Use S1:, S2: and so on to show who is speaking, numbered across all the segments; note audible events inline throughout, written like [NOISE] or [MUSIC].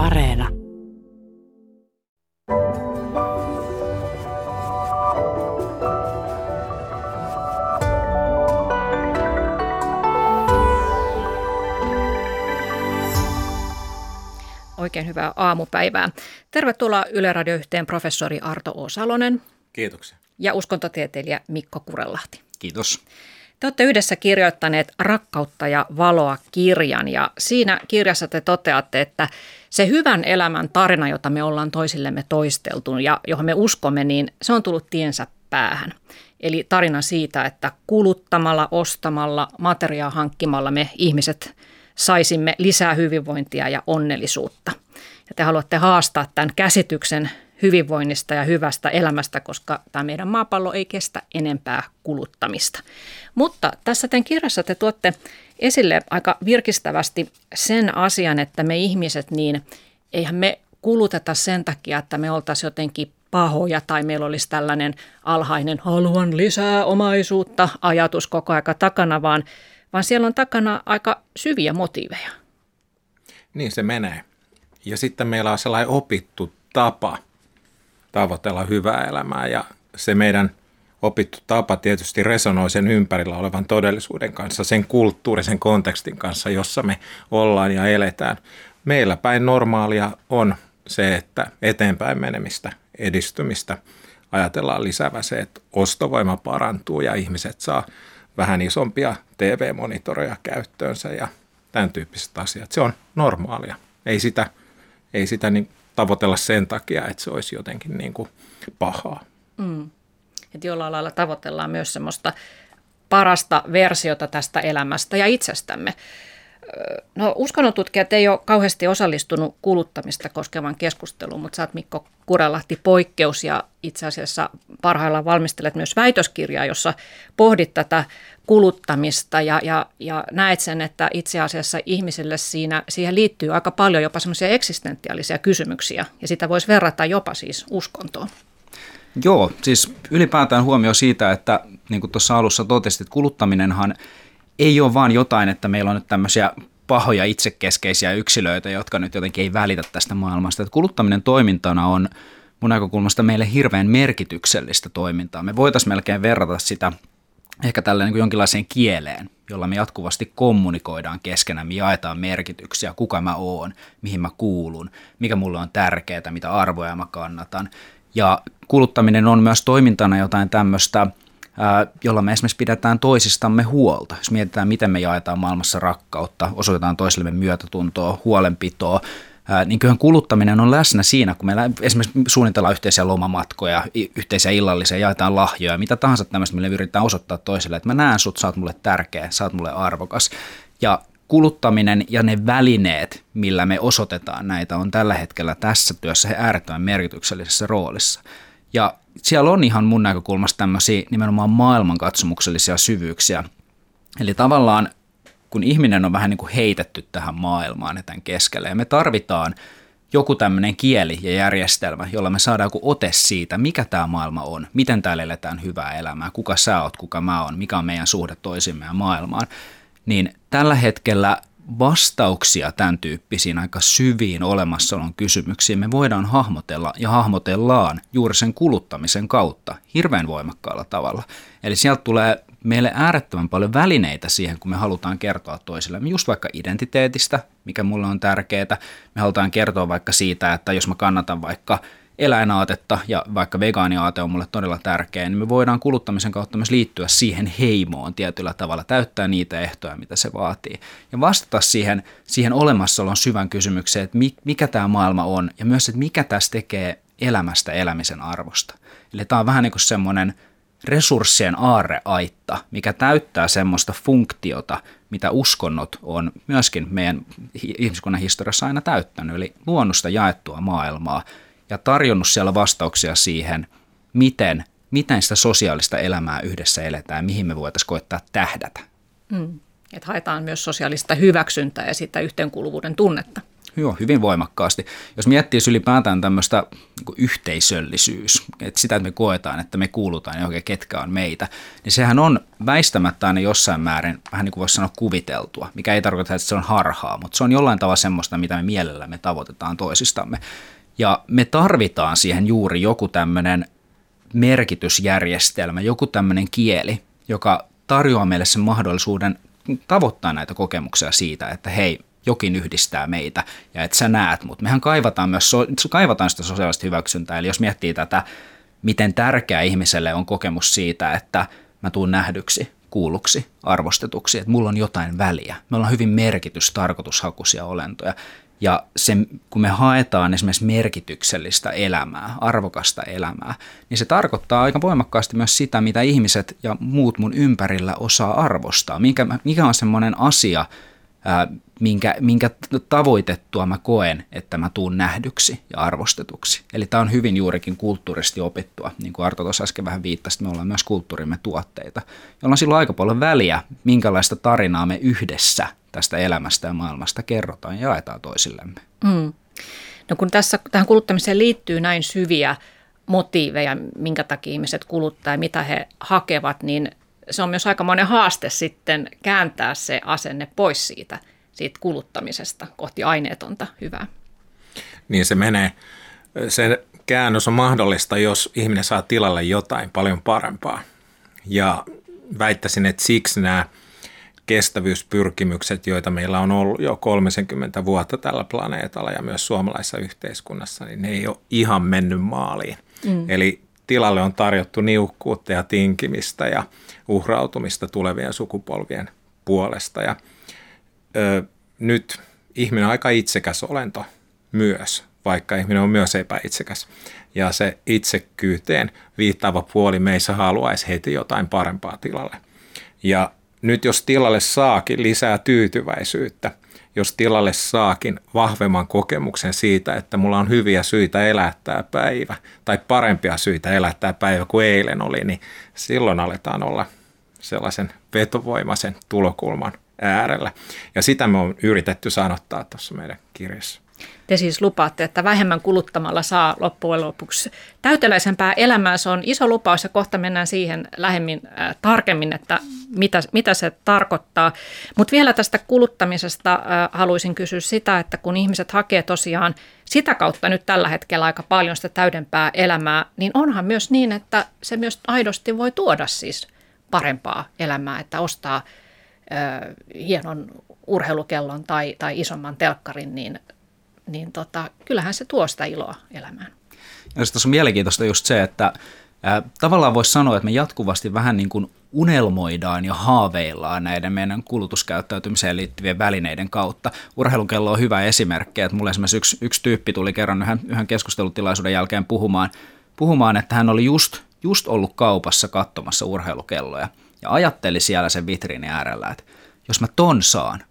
S1: Areena.
S2: Oikein hyvää aamupäivää. Tervetuloa Yle Radio yhteen professori Arto O. Salonen.
S3: Kiitoksia.
S2: Ja uskontotieteilijä Mikko Kurelahti.
S4: Kiitos.
S2: Te olette yhdessä kirjoittaneet Rakkautta ja valoa kirjan ja siinä kirjassa te toteatte, että se hyvän elämän tarina, jota me ollaan toisillemme toisteltu ja johon me uskomme, niin se on tullut tiensä päähän. Eli tarina siitä, että kuluttamalla, ostamalla, materiaa hankkimalla me ihmiset saisimme lisää hyvinvointia ja onnellisuutta. Ja te haluatte haastaa tämän käsityksen hyvinvoinnista ja hyvästä elämästä, koska tämä meidän maapallo ei kestä enempää kuluttamista. Mutta tässä tämän kirjassa te tuotte esille aika virkistävästi sen asian, että me ihmiset, niin eihän me kuluteta sen takia, että me oltaisiin jotenkin pahoja tai meillä olisi tällainen alhainen haluan lisää omaisuutta ajatus koko aika takana, vaan, vaan siellä on takana aika syviä motiiveja.
S3: Niin se menee. Ja sitten meillä on sellainen opittu tapa tavoitella hyvää elämää ja se meidän opittu tapa tietysti resonoi sen ympärillä olevan todellisuuden kanssa, sen kulttuurisen kontekstin kanssa, jossa me ollaan ja eletään. Meillä päin normaalia on se, että eteenpäin menemistä, edistymistä ajatellaan lisäävä se, että ostovoima parantuu ja ihmiset saa vähän isompia TV-monitoreja käyttöönsä ja tämän tyyppiset asiat. Se on normaalia. Ei sitä, ei sitä niin tavoitella sen takia, että se olisi jotenkin niin kuin pahaa. Mm.
S2: Että jollain lailla tavoitellaan myös semmoista parasta versiota tästä elämästä ja itsestämme. No uskonnontutkijat ei ole kauheasti osallistunut kuluttamista koskevan keskusteluun, mutta sä oot Mikko Kuralahti poikkeus ja itse asiassa parhaillaan valmistelet myös väitöskirjaa, jossa pohdit tätä kuluttamista ja, ja, ja näet sen, että itse asiassa ihmisille siinä, siihen liittyy aika paljon jopa semmoisia eksistentiaalisia kysymyksiä ja sitä voisi verrata jopa siis uskontoon.
S4: Joo, siis ylipäätään huomio siitä, että niin kuin tuossa alussa totesit, että kuluttaminenhan ei ole vaan jotain, että meillä on nyt tämmöisiä pahoja itsekeskeisiä yksilöitä, jotka nyt jotenkin ei välitä tästä maailmasta. Että kuluttaminen toimintana on mun näkökulmasta meille hirveän merkityksellistä toimintaa. Me voitaisiin melkein verrata sitä ehkä tällä niin jonkinlaiseen kieleen, jolla me jatkuvasti kommunikoidaan keskenään, me jaetaan merkityksiä, kuka mä oon, mihin mä kuulun, mikä mulle on tärkeää, mitä arvoja mä kannatan. Ja kuluttaminen on myös toimintana jotain tämmöistä, jolla me esimerkiksi pidetään toisistamme huolta. Jos mietitään, miten me jaetaan maailmassa rakkautta, osoitetaan toisillemme myötätuntoa, huolenpitoa, niin kyllähän kuluttaminen on läsnä siinä, kun meillä esimerkiksi suunnitellaan yhteisiä lomamatkoja, yhteisiä illallisia, jaetaan lahjoja, mitä tahansa tämmöistä, millä yritetään osoittaa toiselle, että mä näen sut, sä oot mulle tärkeä, sä oot mulle arvokas. Ja kuluttaminen ja ne välineet, millä me osoitetaan näitä, on tällä hetkellä tässä työssä äärettömän merkityksellisessä roolissa. Ja siellä on ihan mun näkökulmasta tämmöisiä nimenomaan maailmankatsomuksellisia syvyyksiä. Eli tavallaan kun ihminen on vähän niin kuin heitetty tähän maailmaan ja tämän keskelle, ja me tarvitaan joku tämmöinen kieli ja järjestelmä, jolla me saadaan joku ote siitä, mikä tämä maailma on, miten täällä eletään hyvää elämää, kuka sä oot, kuka mä oon, mikä on meidän suhde toisimme ja maailmaan, niin tällä hetkellä vastauksia tämän tyyppisiin aika syviin olemassaolon kysymyksiin me voidaan hahmotella ja hahmotellaan juuri sen kuluttamisen kautta hirveän voimakkaalla tavalla. Eli sieltä tulee meille äärettömän paljon välineitä siihen, kun me halutaan kertoa toisillemme just vaikka identiteetistä, mikä mulle on tärkeää. Me halutaan kertoa vaikka siitä, että jos mä kannatan vaikka eläinaatetta ja vaikka vegaaniaate on mulle todella tärkeä, niin me voidaan kuluttamisen kautta myös liittyä siihen heimoon tietyllä tavalla, täyttää niitä ehtoja, mitä se vaatii. Ja vastata siihen, siihen olemassaolon syvän kysymykseen, että mikä tämä maailma on ja myös, että mikä tässä tekee elämästä elämisen arvosta. Eli tämä on vähän niin kuin semmoinen resurssien aarreaitta, mikä täyttää semmoista funktiota, mitä uskonnot on myöskin meidän ihmiskunnan historiassa aina täyttänyt, eli luonnosta jaettua maailmaa, ja tarjonnut siellä vastauksia siihen, miten, miten sitä sosiaalista elämää yhdessä eletään ja mihin me voitaisiin koettaa tähdätä.
S2: Mm. Että haetaan myös sosiaalista hyväksyntää ja sitä yhteenkuuluvuuden tunnetta.
S4: Joo, hyvin voimakkaasti. Jos miettii ylipäätään tämmöistä niin yhteisöllisyys, että sitä, että me koetaan, että me kuulutaan johonkin, ketkä on meitä, niin sehän on väistämättä aina jossain määrin, vähän niin kuin voisi sanoa kuviteltua, mikä ei tarkoita, että se on harhaa, mutta se on jollain tavalla semmoista, mitä me mielellämme tavoitetaan toisistamme. Ja me tarvitaan siihen juuri joku tämmöinen merkitysjärjestelmä, joku tämmöinen kieli, joka tarjoaa meille sen mahdollisuuden tavoittaa näitä kokemuksia siitä, että hei, jokin yhdistää meitä ja että sä näet, mutta mehän kaivataan myös kaivataan sitä sosiaalista hyväksyntää. Eli jos miettii tätä, miten tärkeä ihmiselle on kokemus siitä, että mä tuun nähdyksi, kuulluksi, arvostetuksi, että mulla on jotain väliä. Me ollaan hyvin merkitys, tarkoitushakuisia olentoja. Ja se, kun me haetaan esimerkiksi merkityksellistä elämää, arvokasta elämää, niin se tarkoittaa aika voimakkaasti myös sitä, mitä ihmiset ja muut mun ympärillä osaa arvostaa. Mikä, mikä on semmoinen asia, minkä, minkä tavoitettua mä koen, että mä tuun nähdyksi ja arvostetuksi. Eli tämä on hyvin juurikin kulttuurisesti opittua, niin kuin Arto tuossa äsken vähän viittasi, me ollaan myös kulttuurimme tuotteita, jolla on silloin aika paljon väliä, minkälaista tarinaa me yhdessä tästä elämästä ja maailmasta kerrotaan ja jaetaan toisillemme. Mm.
S2: No kun tässä tähän kuluttamiseen liittyy näin syviä motiiveja, minkä takia ihmiset kuluttaa ja mitä he hakevat, niin se on myös aika monen haaste sitten kääntää se asenne pois siitä, siitä kuluttamisesta kohti aineetonta hyvää.
S3: Niin se menee. Se käännös on mahdollista, jos ihminen saa tilalle jotain paljon parempaa. Ja väittäisin, että siksi nämä kestävyyspyrkimykset, joita meillä on ollut jo 30 vuotta tällä planeetalla ja myös suomalaisessa yhteiskunnassa, niin ne ei ole ihan mennyt maaliin. Mm. Eli tilalle on tarjottu niukkuutta ja tinkimistä ja uhrautumista tulevien sukupolvien puolesta. Ja ö, nyt ihminen on aika itsekäs olento myös, vaikka ihminen on myös epäitsekäs. Ja se itsekyyteen viittaava puoli meissä haluaisi heti jotain parempaa tilalle. Ja nyt jos tilalle saakin lisää tyytyväisyyttä, jos tilalle saakin vahvemman kokemuksen siitä, että mulla on hyviä syitä elättää päivä tai parempia syitä elättää päivä kuin eilen oli, niin silloin aletaan olla sellaisen vetovoimaisen tulokulman äärellä. Ja sitä me on yritetty sanottaa tuossa meidän kirjassa.
S2: Te siis lupaatte, että vähemmän kuluttamalla saa loppujen lopuksi täyteläisempää elämää. Se on iso lupaus ja kohta mennään siihen lähemmin äh, tarkemmin, että mitä, mitä se tarkoittaa. Mutta vielä tästä kuluttamisesta äh, haluaisin kysyä sitä, että kun ihmiset hakee tosiaan sitä kautta nyt tällä hetkellä aika paljon sitä täydempää elämää, niin onhan myös niin, että se myös aidosti voi tuoda siis parempaa elämää, että ostaa äh, hienon urheilukellon tai, tai isomman telkkarin, niin niin tota, kyllähän se tuo sitä iloa elämään.
S4: Ja tässä on mielenkiintoista just se, että ää, tavallaan voisi sanoa, että me jatkuvasti vähän niin kuin unelmoidaan ja haaveillaan näiden meidän kulutuskäyttäytymiseen liittyvien välineiden kautta. Urheilukello on hyvä esimerkki, että mulle esimerkiksi yksi, yksi tyyppi tuli kerran yhden, yhden keskustelutilaisuuden jälkeen puhumaan, puhumaan, että hän oli just, just ollut kaupassa katsomassa urheilukelloja ja ajatteli siellä sen vitriinin äärellä, että jos mä ton saan,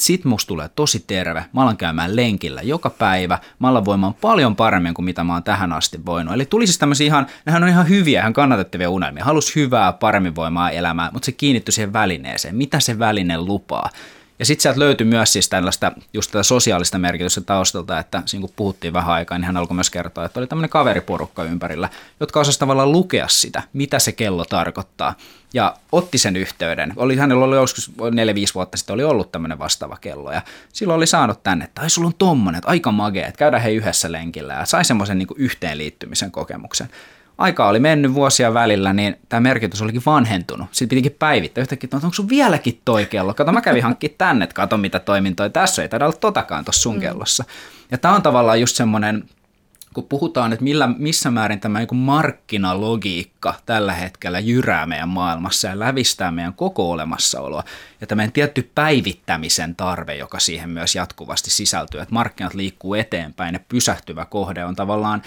S4: sit musta tulee tosi terve. Mä alan käymään lenkillä joka päivä. Mä alan voimaan paljon paremmin kuin mitä mä oon tähän asti voinut. Eli tuli siis tämmöisiä ihan, nehän on ihan hyviä, ihan kannatettavia unelmia. Halus hyvää, paremmin voimaa elämää, mutta se kiinnittyi siihen välineeseen. Mitä se väline lupaa? Ja sitten sieltä löytyi myös siis tällaista just tätä sosiaalista merkitystä taustalta, että siinä kun puhuttiin vähän aikaa, niin hän alkoi myös kertoa, että oli tämmöinen kaveriporukka ympärillä, jotka osasivat tavallaan lukea sitä, mitä se kello tarkoittaa. Ja otti sen yhteyden. Oli, hänellä oli joskus 4-5 vuotta sitten oli ollut tämmöinen vastaava kello. Ja silloin oli saanut tänne, että ai sulla on tommonen, että aika magea, että käydään he yhdessä lenkillä. Ja sai semmoisen niin yhteenliittymisen kokemuksen aikaa oli mennyt vuosia välillä, niin tämä merkitys olikin vanhentunut. Sitten pitikin päivittää yhtäkkiä, että onko sun vieläkin toi kello? Kato, mä kävin hankkimaan tänne, että kato mitä toimintoi tässä. Ei taida olla totakaan tuossa sun mm. kellossa. Ja tämä on tavallaan just semmoinen, kun puhutaan, että millä, missä määrin tämä niin markkinalogiikka tällä hetkellä jyrää meidän maailmassa ja lävistää meidän koko olemassaoloa. Ja tämä tietty päivittämisen tarve, joka siihen myös jatkuvasti sisältyy, että markkinat liikkuu eteenpäin ja pysähtyvä kohde on tavallaan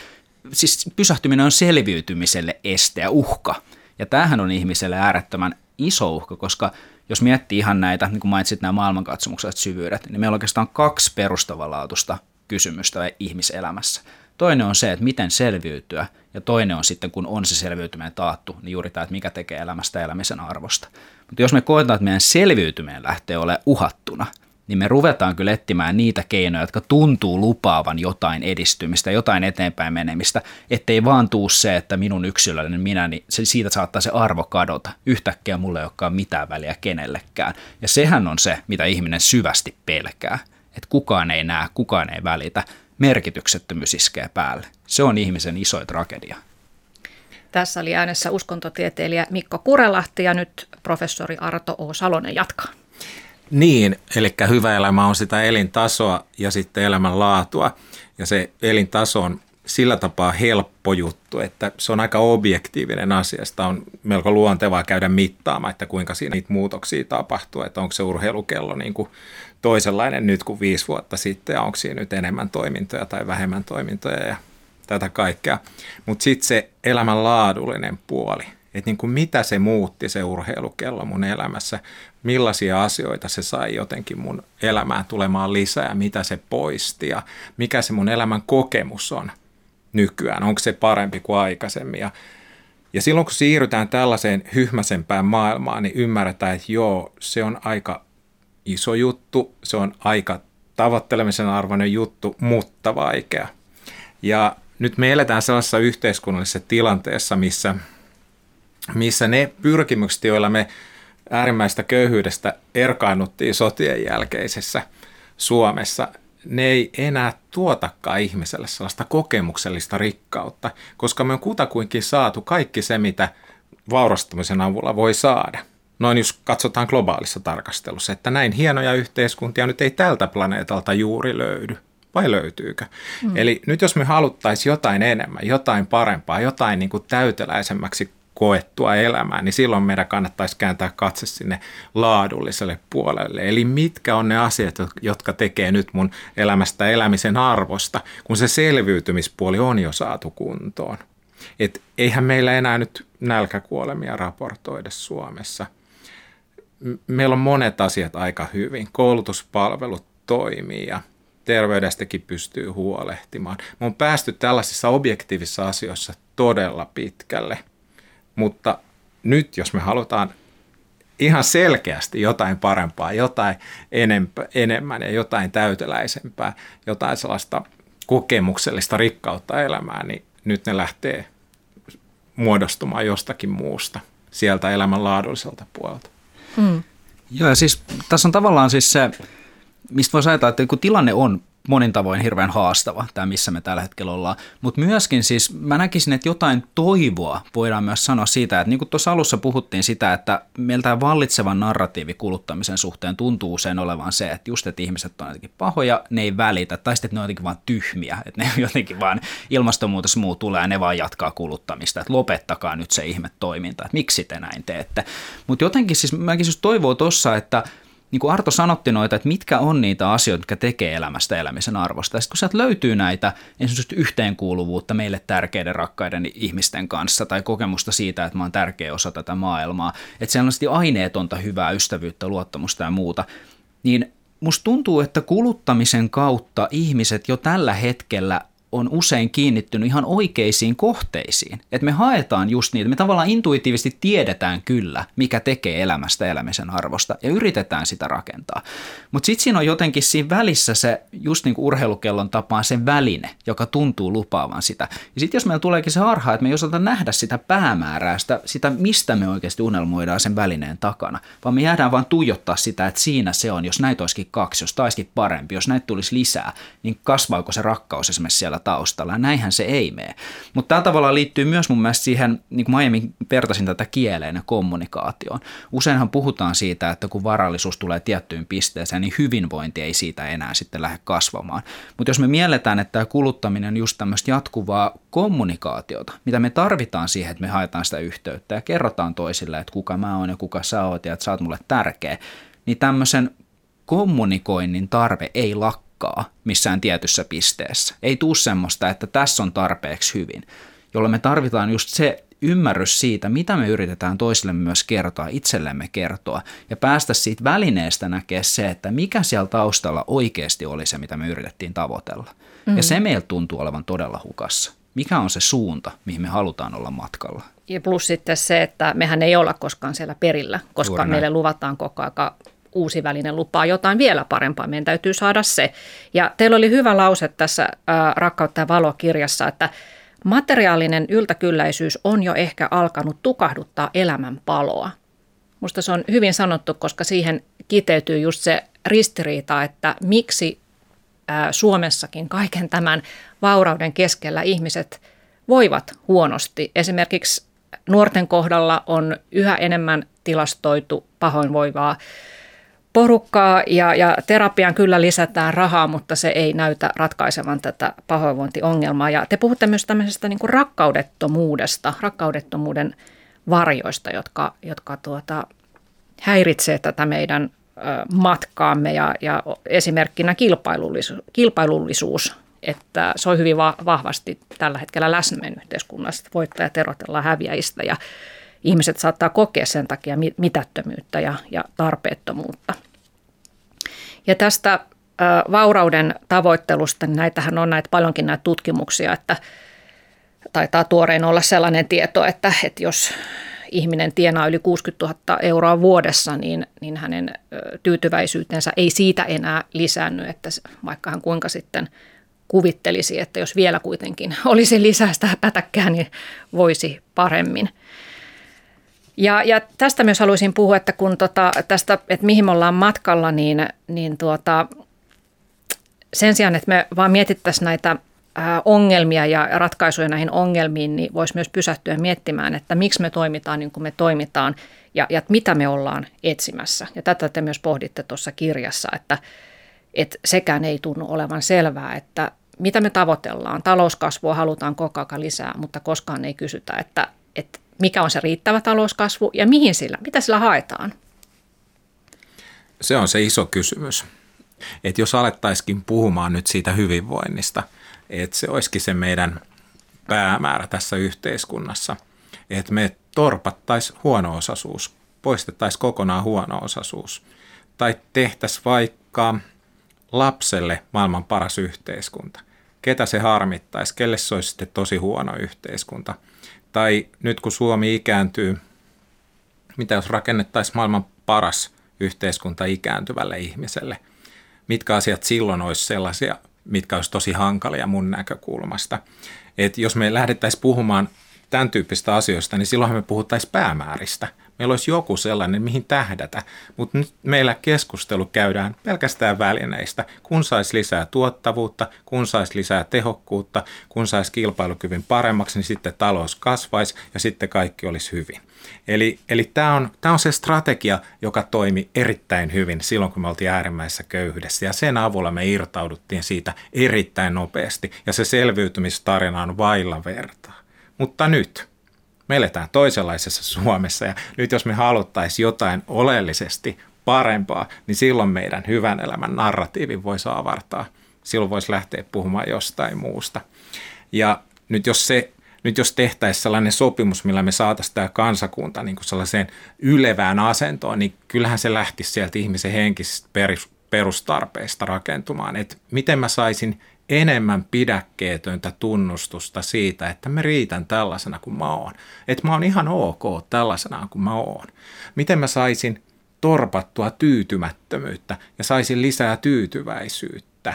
S4: siis pysähtyminen on selviytymiselle este ja uhka. Ja tämähän on ihmiselle äärettömän iso uhka, koska jos miettii ihan näitä, niin kuin mainitsit nämä maailmankatsomukset syvyydet, niin meillä on oikeastaan kaksi perustavanlaatuista kysymystä ihmiselämässä. Toinen on se, että miten selviytyä, ja toinen on sitten, kun on se selviytyminen taattu, niin juuri tämä, että mikä tekee elämästä elämisen arvosta. Mutta jos me koetaan, että meidän selviytyminen lähtee olemaan uhattuna, niin me ruvetaan kyllä etsimään niitä keinoja, jotka tuntuu lupaavan jotain edistymistä, jotain eteenpäin menemistä, ettei vaan tuu se, että minun yksilöllinen minä, niin se, siitä saattaa se arvo kadota. Yhtäkkiä mulle ei olekaan mitään väliä kenellekään. Ja sehän on se, mitä ihminen syvästi pelkää. Että kukaan ei näe, kukaan ei välitä. Merkityksettömyys iskee päälle. Se on ihmisen isoin tragedia.
S2: Tässä oli äänessä uskontotieteilijä Mikko Kurelahti ja nyt professori Arto O. Salonen jatkaa.
S3: Niin, eli hyvä elämä on sitä elintasoa ja sitten elämänlaatua. Ja se elintaso on sillä tapaa helppo juttu, että se on aika objektiivinen asia. Sitä on melko luontevaa käydä mittaamaan, että kuinka siinä niitä muutoksia tapahtuu, että onko se urheilukello niin kuin toisenlainen nyt kuin viisi vuotta sitten ja onko siinä nyt enemmän toimintoja tai vähemmän toimintoja ja tätä kaikkea. Mutta sitten se elämänlaadullinen puoli, että niin kuin mitä se muutti se urheilukello mun elämässä, millaisia asioita se sai jotenkin mun elämään tulemaan lisää, mitä se poisti ja mikä se mun elämän kokemus on nykyään, onko se parempi kuin aikaisemmin. Ja, ja silloin kun siirrytään tällaiseen hyhmäsempään maailmaan, niin ymmärretään, että joo, se on aika iso juttu, se on aika tavoittelemisen arvoinen juttu, mutta vaikea. Ja nyt me eletään sellaisessa yhteiskunnallisessa tilanteessa, missä, missä ne pyrkimykset, joilla me äärimmäistä köyhyydestä erkaannuttiin sotien jälkeisessä Suomessa, ne ei enää tuotakaan ihmiselle sellaista kokemuksellista rikkautta, koska me on kutakuinkin saatu kaikki se, mitä vaurastumisen avulla voi saada. Noin jos katsotaan globaalissa tarkastelussa, että näin hienoja yhteiskuntia nyt ei tältä planeetalta juuri löydy vai löytyykö? Mm. Eli nyt jos me haluttaisiin jotain enemmän, jotain parempaa, jotain niin kuin täyteläisemmäksi koettua elämää, niin silloin meidän kannattaisi kääntää katse sinne laadulliselle puolelle. Eli mitkä on ne asiat, jotka tekee nyt mun elämästä elämisen arvosta, kun se selviytymispuoli on jo saatu kuntoon. Et eihän meillä enää nyt nälkäkuolemia raportoida Suomessa. Meillä on monet asiat aika hyvin. Koulutuspalvelut toimii ja terveydestäkin pystyy huolehtimaan. Me on päästy tällaisissa objektiivisissa asioissa todella pitkälle, mutta nyt jos me halutaan ihan selkeästi jotain parempaa, jotain enempä, enemmän ja jotain täyteläisempää, jotain sellaista kokemuksellista rikkautta elämään, niin nyt ne lähtee muodostumaan jostakin muusta, sieltä elämän laadulliselta puolelta.
S4: Hmm. Joo, ja siis tässä on tavallaan siis se, mistä voisi ajatella, että kun tilanne on monin tavoin hirveän haastava, tämä missä me tällä hetkellä ollaan. Mutta myöskin siis mä näkisin, että jotain toivoa voidaan myös sanoa siitä, että niin kuin tuossa alussa puhuttiin sitä, että meiltä vallitseva narratiivi kuluttamisen suhteen tuntuu usein olevan se, että just, että ihmiset on jotenkin pahoja, ne ei välitä, tai sitten, että ne on jotenkin vaan tyhmiä, että ne [LAUGHS] jotenkin vaan ilmastonmuutos muu tulee ja ne vaan jatkaa kuluttamista, että lopettakaa nyt se ihme toiminta, että miksi te näin teette. Mutta jotenkin siis mäkin siis toivoo tuossa, että niin kuin Arto sanotti noita, että mitkä on niitä asioita, jotka tekee elämästä elämisen arvosta. Ja sitten kun sieltä löytyy näitä ensinnäkin yhteenkuuluvuutta meille tärkeiden rakkaiden ihmisten kanssa tai kokemusta siitä, että mä oon tärkeä osa tätä maailmaa, että siellä on aineetonta hyvää ystävyyttä, luottamusta ja muuta, niin musta tuntuu, että kuluttamisen kautta ihmiset jo tällä hetkellä on usein kiinnittynyt ihan oikeisiin kohteisiin. Että me haetaan just niitä, me tavallaan intuitiivisesti tiedetään kyllä, mikä tekee elämästä elämisen arvosta ja yritetään sitä rakentaa. Mutta sitten siinä on jotenkin siinä välissä se, just niin kuin urheilukellon tapaan se väline, joka tuntuu lupaavan sitä. Ja sitten jos meillä tuleekin se harha, että me ei osata nähdä sitä päämäärää, sitä, sitä mistä me oikeasti unelmoidaan sen välineen takana, vaan me jäädään vaan tuijottaa sitä, että siinä se on, jos näitä olisikin kaksi, jos taisikin parempi, jos näitä tulisi lisää, niin kasvaako se rakkaus esimerkiksi siellä taustalla. Näinhän se ei mene. Mutta tällä tavalla liittyy myös mun mielestä siihen, niin kuin aiemmin vertasin tätä kieleen ja kommunikaatioon. Useinhan puhutaan siitä, että kun varallisuus tulee tiettyyn pisteeseen, niin hyvinvointi ei siitä enää sitten lähde kasvamaan. Mutta jos me mielletään, että tämä kuluttaminen on just tämmöistä jatkuvaa kommunikaatiota, mitä me tarvitaan siihen, että me haetaan sitä yhteyttä ja kerrotaan toisille, että kuka mä oon ja kuka sä oot ja että sä oot mulle tärkeä, niin tämmöisen kommunikoinnin tarve ei lakkaa liikaa missään tietyssä pisteessä. Ei tuu semmoista, että tässä on tarpeeksi hyvin, jolloin me tarvitaan just se ymmärrys siitä, mitä me yritetään toisillemme myös kertoa, itsellemme kertoa, ja päästä siitä välineestä näkee se, että mikä siellä taustalla oikeasti oli se, mitä me yritettiin tavoitella. Mm. Ja se meiltä tuntuu olevan todella hukassa. Mikä on se suunta, mihin me halutaan olla matkalla?
S2: Ja plus sitten se, että mehän ei olla koskaan siellä perillä, koska meille luvataan koko ajan uusi väline lupaa jotain vielä parempaa. Meidän täytyy saada se. Ja teillä oli hyvä lause tässä Rakkautta ja valokirjassa, että materiaalinen yltäkylläisyys on jo ehkä alkanut tukahduttaa elämän paloa. Musta se on hyvin sanottu, koska siihen kiteytyy just se ristiriita, että miksi Suomessakin kaiken tämän vaurauden keskellä ihmiset voivat huonosti. Esimerkiksi nuorten kohdalla on yhä enemmän tilastoitu pahoinvoivaa porukkaa ja, ja terapiaan kyllä lisätään rahaa, mutta se ei näytä ratkaisevan tätä pahoinvointiongelmaa. Ja te puhutte myös tämmöisestä niin kuin rakkaudettomuudesta, rakkaudettomuuden varjoista, jotka, jotka tuota, häiritsee tätä meidän matkaamme ja, ja esimerkkinä kilpailullisuus, kilpailullisuus, että se on hyvin va- vahvasti tällä hetkellä läsnä meidän yhteiskunnassa, voittajat erotellaan häviäjistä ja ihmiset saattaa kokea sen takia mitättömyyttä ja, ja tarpeettomuutta. Ja tästä vaurauden tavoittelusta, niin näitähän on näitä paljonkin näitä tutkimuksia, että taitaa tuorein olla sellainen tieto, että, että jos ihminen tienaa yli 60 000 euroa vuodessa, niin, niin hänen tyytyväisyytensä ei siitä enää lisännyt, että vaikka hän kuinka sitten kuvittelisi, että jos vielä kuitenkin olisi lisää sitä pätäkkää, niin voisi paremmin. Ja, ja tästä myös haluaisin puhua, että kun tota, tästä, että mihin me ollaan matkalla, niin, niin tuota, sen sijaan, että me vaan mietittäisiin näitä ongelmia ja ratkaisuja näihin ongelmiin, niin voisi myös pysähtyä miettimään, että miksi me toimitaan niin kuin me toimitaan ja, ja mitä me ollaan etsimässä. Ja tätä te myös pohditte tuossa kirjassa, että, että sekään ei tunnu olevan selvää, että mitä me tavoitellaan. Talouskasvua halutaan koko ajan lisää, mutta koskaan ei kysytä, että, että mikä on se riittävä talouskasvu ja mihin sillä, mitä sillä haetaan.
S3: Se on se iso kysymys. Että jos alettaisikin puhumaan nyt siitä hyvinvoinnista – että se olisikin se meidän päämäärä tässä yhteiskunnassa, että me torpattaisiin huono-osaisuus, poistettaisiin kokonaan huono-osaisuus tai tehtäisiin vaikka lapselle maailman paras yhteiskunta. Ketä se harmittaisi, kelle se olisi sitten tosi huono yhteiskunta. Tai nyt kun Suomi ikääntyy, mitä jos rakennettaisiin maailman paras yhteiskunta ikääntyvälle ihmiselle? Mitkä asiat silloin olisi sellaisia, mitkä olisi tosi hankalia mun näkökulmasta. Et jos me lähdettäisiin puhumaan tämän tyyppistä asioista, niin silloinhan me puhuttaisiin päämääristä. Meillä olisi joku sellainen, mihin tähdätä, mutta nyt meillä keskustelu käydään pelkästään välineistä. Kun saisi lisää tuottavuutta, kun saisi lisää tehokkuutta, kun saisi kilpailukyvyn paremmaksi, niin sitten talous kasvaisi ja sitten kaikki olisi hyvin. Eli, eli tämä on, on se strategia, joka toimi erittäin hyvin silloin, kun me oltiin äärimmäisessä köyhyydessä. Ja sen avulla me irtauduttiin siitä erittäin nopeasti. Ja se selviytymistarina on vailla vertaa. Mutta nyt me eletään toisenlaisessa Suomessa ja nyt jos me haluttaisiin jotain oleellisesti parempaa, niin silloin meidän hyvän elämän narratiivin voisi avartaa. Silloin voisi lähteä puhumaan jostain muusta. Ja nyt jos se nyt jos tehtäisiin sellainen sopimus, millä me saataisiin tämä kansakunta niin kuin sellaiseen ylevään asentoon, niin kyllähän se lähtisi sieltä ihmisen henkisistä perustarpeista rakentumaan. Että miten mä saisin enemmän pidäkkeetöntä tunnustusta siitä, että mä riitän tällaisena kuin mä oon. Että mä oon ihan ok tällaisena kuin mä oon. Miten mä saisin torpattua tyytymättömyyttä ja saisin lisää tyytyväisyyttä.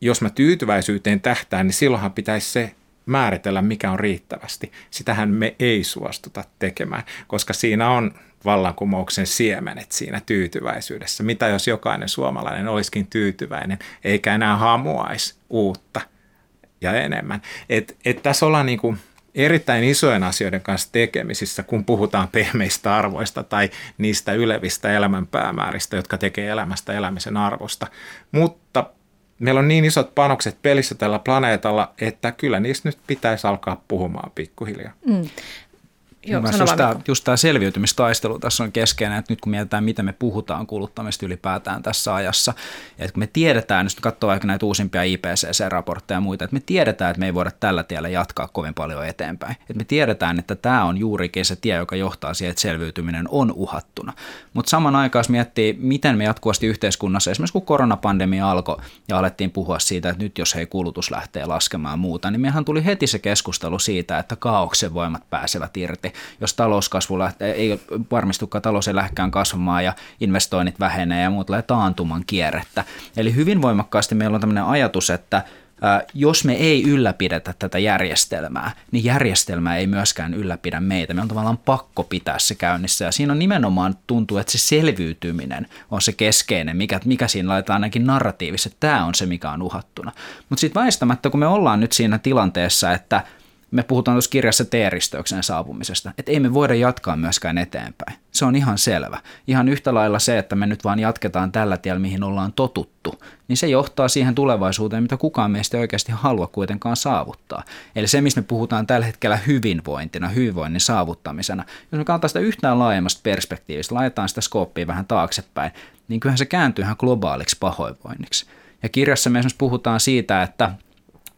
S3: Jos mä tyytyväisyyteen tähtään, niin silloinhan pitäisi se määritellä, mikä on riittävästi. Sitähän me ei suostuta tekemään, koska siinä on vallankumouksen siemenet siinä tyytyväisyydessä. Mitä jos jokainen suomalainen olisikin tyytyväinen, eikä enää hamuaisi uutta ja enemmän. Et, et tässä ollaan niin kuin erittäin isojen asioiden kanssa tekemisissä, kun puhutaan pehmeistä arvoista tai niistä ylevistä elämänpäämääristä, jotka tekee elämästä elämisen arvosta. Mutta meillä on niin isot panokset pelissä tällä planeetalla, että kyllä niistä nyt pitäisi alkaa puhumaan pikkuhiljaa. Mm.
S4: Joo, just, tämä, just tämä selviytymistaistelu tässä on keskeinen, että nyt kun mietitään, miten me puhutaan kuluttamista ylipäätään tässä ajassa, että kun me tiedetään, jos katsoo vaikka näitä uusimpia IPCC-raportteja ja muita, että me tiedetään, että me ei voida tällä tiellä jatkaa kovin paljon eteenpäin. Että me tiedetään, että tämä on juurikin se tie, joka johtaa siihen, että selviytyminen on uhattuna. Mutta saman aikaan, jos miettii, miten me jatkuvasti yhteiskunnassa, esimerkiksi kun koronapandemia alkoi ja alettiin puhua siitä, että nyt jos hei kulutus lähtee laskemaan muuta, niin mehän tuli heti se keskustelu siitä, että kaauksen voimat pääsevät irti jos talouskasvu lähtee, ei varmistukaan talous ei lähdekään kasvamaan ja investoinnit vähenee ja muut taantuman kierrettä. Eli hyvin voimakkaasti meillä on tämmöinen ajatus, että jos me ei ylläpidetä tätä järjestelmää, niin järjestelmä ei myöskään ylläpidä meitä. Me on tavallaan pakko pitää se käynnissä ja siinä on nimenomaan tuntuu, että se selviytyminen on se keskeinen, mikä, mikä siinä laitetaan ainakin narratiivisesti, että tämä on se, mikä on uhattuna. Mutta sitten väistämättä, kun me ollaan nyt siinä tilanteessa, että – me puhutaan tuossa kirjassa teeristeyksen saapumisesta, että ei me voida jatkaa myöskään eteenpäin. Se on ihan selvä. Ihan yhtä lailla se, että me nyt vaan jatketaan tällä tiellä, mihin ollaan totuttu, niin se johtaa siihen tulevaisuuteen, mitä kukaan meistä ei oikeasti halua kuitenkaan saavuttaa. Eli se, missä me puhutaan tällä hetkellä hyvinvointina, hyvinvoinnin saavuttamisena, jos me katsotaan sitä yhtään laajemmasta perspektiivistä, laitetaan sitä skooppia vähän taaksepäin, niin kyllähän se kääntyy ihan globaaliksi pahoinvoinniksi. Ja kirjassa me esimerkiksi puhutaan siitä, että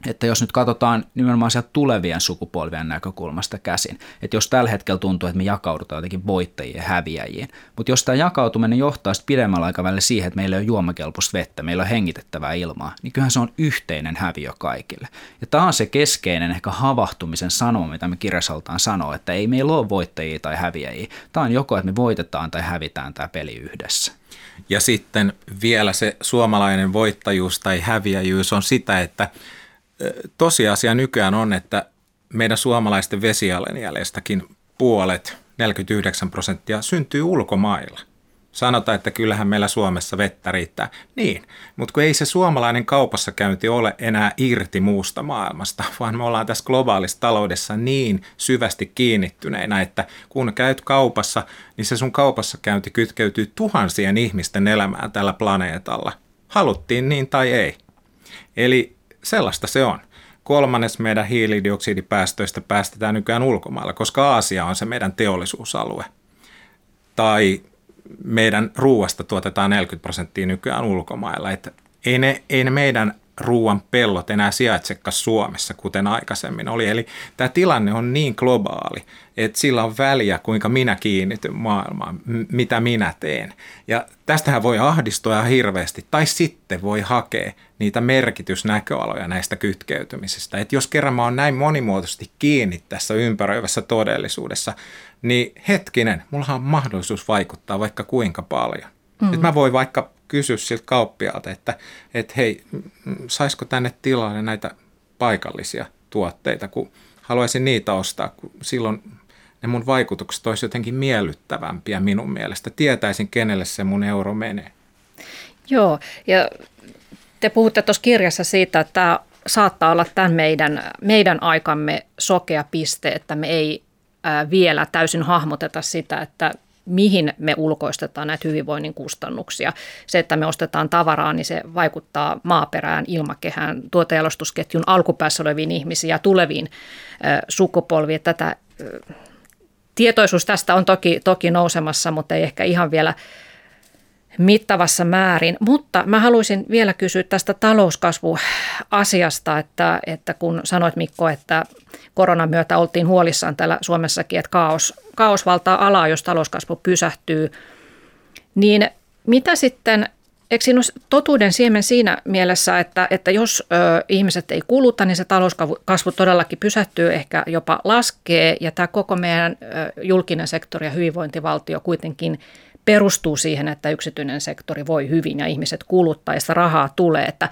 S4: että jos nyt katsotaan nimenomaan sieltä tulevien sukupolvien näkökulmasta käsin, että jos tällä hetkellä tuntuu, että me jakaudutaan jotenkin voittajiin ja häviäjiin, mutta jos tämä jakautuminen johtaa sitten pidemmällä aikavälillä siihen, että meillä on juomakelpoista vettä, meillä on hengitettävää ilmaa, niin kyllähän se on yhteinen häviö kaikille. Ja tämä on se keskeinen ehkä havahtumisen sanoma, mitä me kirjasaltaan sanoo, että ei meillä ole voittajia tai häviäjiä. Tämä on joko, että me voitetaan tai hävitään tämä peli yhdessä.
S3: Ja sitten vielä se suomalainen voittajuus tai häviäjyys on sitä, että tosiasia nykyään on, että meidän suomalaisten vesialenjäljestäkin puolet, 49 prosenttia, syntyy ulkomailla. Sanotaan, että kyllähän meillä Suomessa vettä riittää. Niin, mutta kun ei se suomalainen kaupassa käynti ole enää irti muusta maailmasta, [LAUGHS] vaan me ollaan tässä globaalissa taloudessa niin syvästi kiinnittyneinä, että kun käyt kaupassa, niin se sun kaupassa käynti kytkeytyy tuhansien ihmisten elämään tällä planeetalla. Haluttiin niin tai ei. Eli sellaista se on. Kolmannes meidän hiilidioksidipäästöistä päästetään nykyään ulkomailla, koska Aasia on se meidän teollisuusalue. Tai meidän ruuasta tuotetaan 40 prosenttia nykyään ulkomailla. Että ei, ne, ei ne meidän ruuan pellot enää sijaitsekaan Suomessa, kuten aikaisemmin oli. Eli tämä tilanne on niin globaali, että sillä on väliä, kuinka minä kiinnityn maailmaan, mitä minä teen. Ja tästähän voi ahdistua ihan hirveästi, tai sitten voi hakea niitä merkitysnäköaloja näistä kytkeytymisistä. Että jos kerran mä oon näin monimuotoisesti kiinni tässä ympäröivässä todellisuudessa, niin hetkinen, mulla on mahdollisuus vaikuttaa vaikka kuinka paljon. Mm. Et mä voin vaikka kysyä siltä kauppialta, että, että hei, saisiko tänne tilalle näitä paikallisia tuotteita, kun haluaisin niitä ostaa, kun silloin ne mun vaikutukset olisi jotenkin miellyttävämpiä minun mielestä. Tietäisin, kenelle se mun euro menee.
S2: Joo, ja te puhutte tuossa kirjassa siitä, että tämä saattaa olla tämän meidän, meidän aikamme sokea piste, että me ei vielä täysin hahmoteta sitä, että mihin me ulkoistetaan näitä hyvinvoinnin kustannuksia. Se, että me ostetaan tavaraa, niin se vaikuttaa maaperään, ilmakehään, tuotejalostusketjun alkupäässä oleviin ihmisiin ja tuleviin sukupolviin. Tätä, tietoisuus tästä on toki, toki nousemassa, mutta ei ehkä ihan vielä mittavassa määrin. Mutta mä haluaisin vielä kysyä tästä talouskasvuasiasta, että, että kun sanoit Mikko, että koronan myötä oltiin huolissaan täällä Suomessakin, että kaos, kaos valtaa alaa, jos talouskasvu pysähtyy, niin mitä sitten Eikö siinä ole totuuden siemen siinä mielessä, että, että jos ö, ihmiset ei kuluta, niin se talouskasvu todellakin pysähtyy, ehkä jopa laskee, ja tämä koko meidän ö, julkinen sektori ja hyvinvointivaltio kuitenkin perustuu siihen, että yksityinen sektori voi hyvin ja ihmiset kuluttaa ja sitä rahaa tulee, että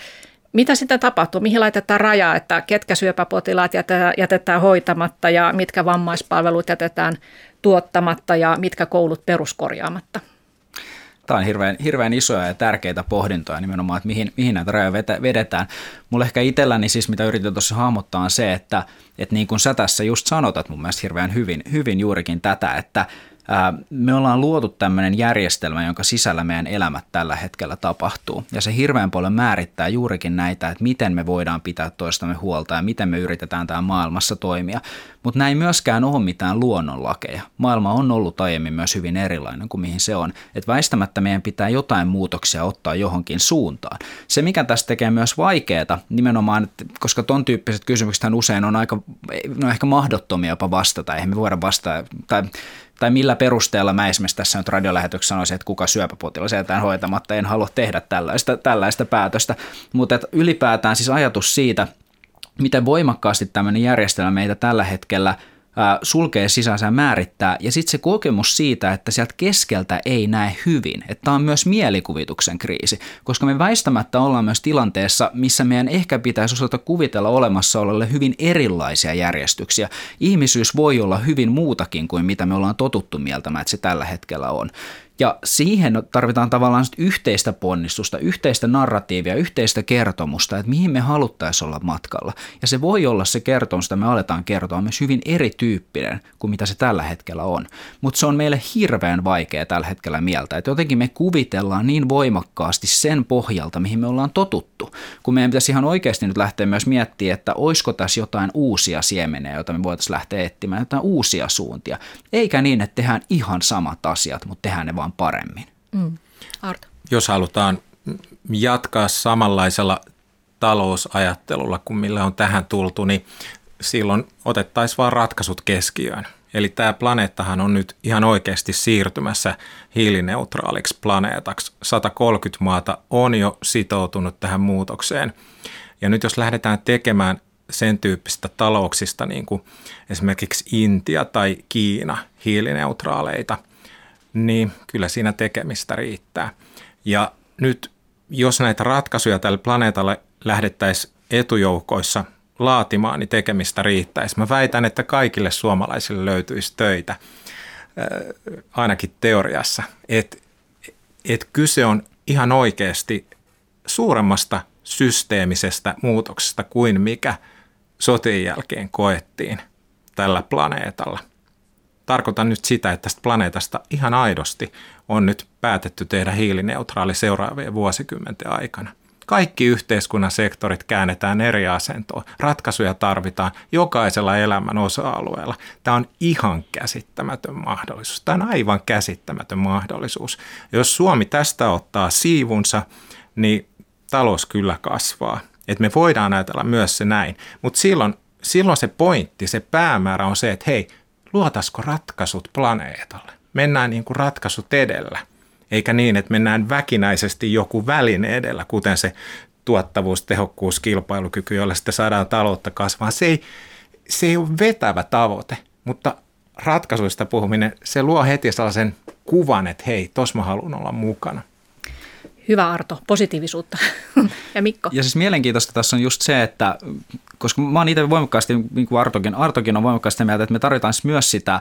S2: mitä sitä tapahtuu, mihin laitetaan rajaa, että ketkä syöpäpotilaat jätetään, jätetään hoitamatta ja mitkä vammaispalvelut jätetään tuottamatta ja mitkä koulut peruskorjaamatta?
S4: Tämä on hirveän, hirveän isoja ja tärkeitä pohdintoja nimenomaan, että mihin, mihin näitä rajoja vedetään. Mulle ehkä itselläni siis, mitä yritin tuossa hahmottaa, on se, että, että niin kuin sä tässä just sanotat mun mielestä hirveän hyvin, hyvin juurikin tätä, että – me ollaan luotu tämmöinen järjestelmä, jonka sisällä meidän elämät tällä hetkellä tapahtuu. Ja se hirveän paljon määrittää juurikin näitä, että miten me voidaan pitää toistamme huolta ja miten me yritetään täällä maailmassa toimia. Mutta näin myöskään ole mitään luonnonlakeja. Maailma on ollut aiemmin myös hyvin erilainen kuin mihin se on. Että väistämättä meidän pitää jotain muutoksia ottaa johonkin suuntaan. Se, mikä tästä tekee myös vaikeaa, nimenomaan, koska ton tyyppiset kysymykset usein on aika, no ehkä mahdottomia jopa vastata. Eihän me voida vastata, tai tai millä perusteella mä esimerkiksi tässä nyt radiolähetyksessä sanoisin, että kuka syöpäpotilas jätetään hoitamatta, en halua tehdä tällaista, tällaista päätöstä. Mutta ylipäätään siis ajatus siitä, miten voimakkaasti tämmöinen järjestelmä meitä tällä hetkellä sulkee sisänsä määrittää. Ja sitten se kokemus siitä, että sieltä keskeltä ei näe hyvin. Että tämä on myös mielikuvituksen kriisi, koska me väistämättä ollaan myös tilanteessa, missä meidän ehkä pitäisi osata kuvitella olemassa olelle hyvin erilaisia järjestyksiä. Ihmisyys voi olla hyvin muutakin kuin mitä me ollaan totuttu mieltämään, että se tällä hetkellä on. Ja siihen tarvitaan tavallaan yhteistä ponnistusta, yhteistä narratiivia, yhteistä kertomusta, että mihin me haluttaisiin olla matkalla. Ja se voi olla se kertomus, että me aletaan kertoa myös hyvin erityyppinen kuin mitä se tällä hetkellä on. Mutta se on meille hirveän vaikea tällä hetkellä mieltä, että jotenkin me kuvitellaan niin voimakkaasti sen pohjalta, mihin me ollaan totuttu. Kun meidän pitäisi ihan oikeasti nyt lähteä myös miettimään, että olisiko tässä jotain uusia siemeniä, joita me voitaisiin lähteä etsimään, jotain uusia suuntia. Eikä niin, että tehdään ihan samat asiat, mutta tehdään ne vaan paremmin. Mm.
S2: Arto.
S3: Jos halutaan jatkaa samanlaisella talousajattelulla kuin millä on tähän tultu, niin silloin otettaisiin vaan ratkaisut keskiöön. Eli tämä planeettahan on nyt ihan oikeasti siirtymässä hiilineutraaliksi planeetaksi. 130 maata on jo sitoutunut tähän muutokseen. Ja nyt jos lähdetään tekemään sen tyyppistä talouksista, niin kuin esimerkiksi Intia tai Kiina, hiilineutraaleita, niin kyllä siinä tekemistä riittää. Ja nyt jos näitä ratkaisuja tälle planeetalle lähdettäisiin etujoukoissa laatimaan, niin tekemistä riittäisi. Mä väitän, että kaikille suomalaisille löytyisi töitä, äh, ainakin teoriassa. Että et kyse on ihan oikeasti suuremmasta systeemisestä muutoksesta kuin mikä sotien jälkeen koettiin tällä planeetalla. Tarkoitan nyt sitä, että tästä planeetasta ihan aidosti on nyt päätetty tehdä hiilineutraali seuraavien vuosikymmenten aikana – kaikki yhteiskunnan sektorit käännetään eri asentoon. Ratkaisuja tarvitaan jokaisella elämän osa-alueella. Tämä on ihan käsittämätön mahdollisuus. Tämä on aivan käsittämätön mahdollisuus. Jos Suomi tästä ottaa siivunsa, niin talous kyllä kasvaa. Et me voidaan ajatella myös se näin. Mutta silloin, silloin se pointti, se päämäärä on se, että hei, luotaisiko ratkaisut planeetalle? Mennään niin kuin ratkaisut edellä – eikä niin, että mennään väkinäisesti joku väline edellä, kuten se tuottavuus, tehokkuus, kilpailukyky, jolla sitten saadaan taloutta kasvaa. Se ei, se ei ole vetävä tavoite, mutta ratkaisuista puhuminen, se luo heti sellaisen kuvan, että hei, tos mä haluan olla mukana.
S2: Hyvä Arto, positiivisuutta. [LAUGHS] ja Mikko?
S4: Ja siis mielenkiintoista tässä on just se, että koska mä oon itse voimakkaasti, niin kuin Artokin, Artokin on voimakkaasti mieltä, että me tarvitaan myös sitä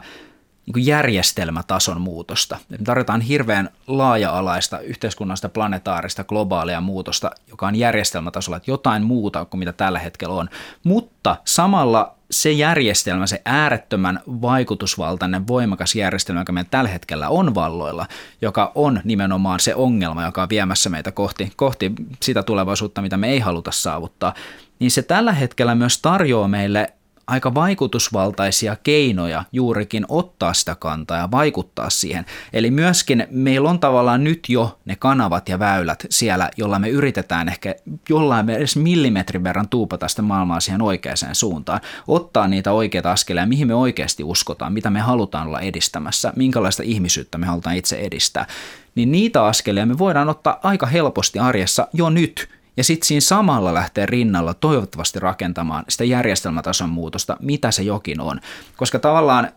S4: niin järjestelmätason muutosta. Me tarvitaan hirveän laaja-alaista yhteiskunnallista planetaarista globaalia muutosta, joka on järjestelmätasolla, että jotain muuta kuin mitä tällä hetkellä on. Mutta samalla se järjestelmä, se äärettömän vaikutusvaltainen, voimakas järjestelmä, joka meillä tällä hetkellä on valloilla, joka on nimenomaan se ongelma, joka on viemässä meitä kohti, kohti sitä tulevaisuutta, mitä me ei haluta saavuttaa, niin se tällä hetkellä myös tarjoaa meille aika vaikutusvaltaisia keinoja juurikin ottaa sitä kantaa ja vaikuttaa siihen. Eli myöskin meillä on tavallaan nyt jo ne kanavat ja väylät siellä, jolla me yritetään ehkä jollain edes millimetrin verran tuupata sitä maailmaa siihen oikeaan suuntaan. Ottaa niitä oikeita askeleja, mihin me oikeasti uskotaan, mitä me halutaan olla edistämässä, minkälaista ihmisyyttä me halutaan itse edistää. Niin niitä askeleja me voidaan ottaa aika helposti arjessa jo nyt – ja sitten siinä samalla lähtee rinnalla toivottavasti rakentamaan sitä järjestelmätason muutosta, mitä se jokin on. Koska tavallaan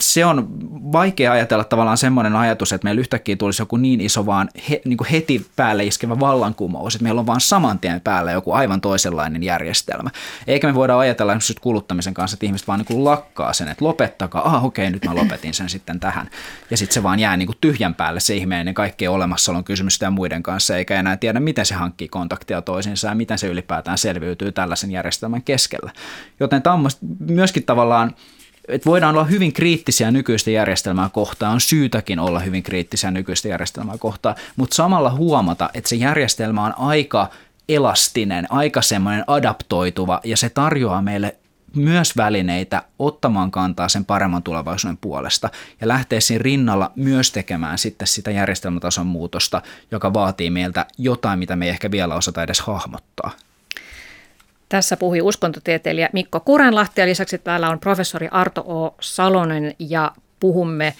S4: se on vaikea ajatella tavallaan semmoinen ajatus, että meillä yhtäkkiä tulisi joku niin iso vaan he, niin kuin heti päälle iskevä vallankumous, että meillä on vaan saman tien päällä joku aivan toisenlainen järjestelmä. Eikä me voida ajatella esimerkiksi kuluttamisen kanssa, että ihmiset vaan niin kuin lakkaa sen, että lopettakaa, ah okei, nyt mä lopetin sen sitten tähän. Ja sitten se vaan jää niin kuin tyhjän päälle se ihmeinen kaikkien olemassaolon kysymystä ja muiden kanssa, eikä enää tiedä, miten se hankkii kontaktia kontaktia toisiinsa ja miten se ylipäätään selviytyy tällaisen järjestelmän keskellä. Joten tämä on myöskin tavallaan että voidaan olla hyvin kriittisiä nykyistä järjestelmää kohtaan, on syytäkin olla hyvin kriittisiä nykyistä järjestelmää kohtaan, mutta samalla huomata, että se järjestelmä on aika elastinen, aika semmoinen adaptoituva ja se tarjoaa meille myös välineitä ottamaan kantaa sen paremman tulevaisuuden puolesta ja lähteä siinä rinnalla myös tekemään sitten sitä järjestelmätason muutosta, joka vaatii meiltä jotain, mitä me ei ehkä vielä osata edes hahmottaa.
S2: Tässä puhui uskontotieteilijä Mikko Kurenlahti ja lisäksi täällä on professori Arto O. Salonen ja puhumme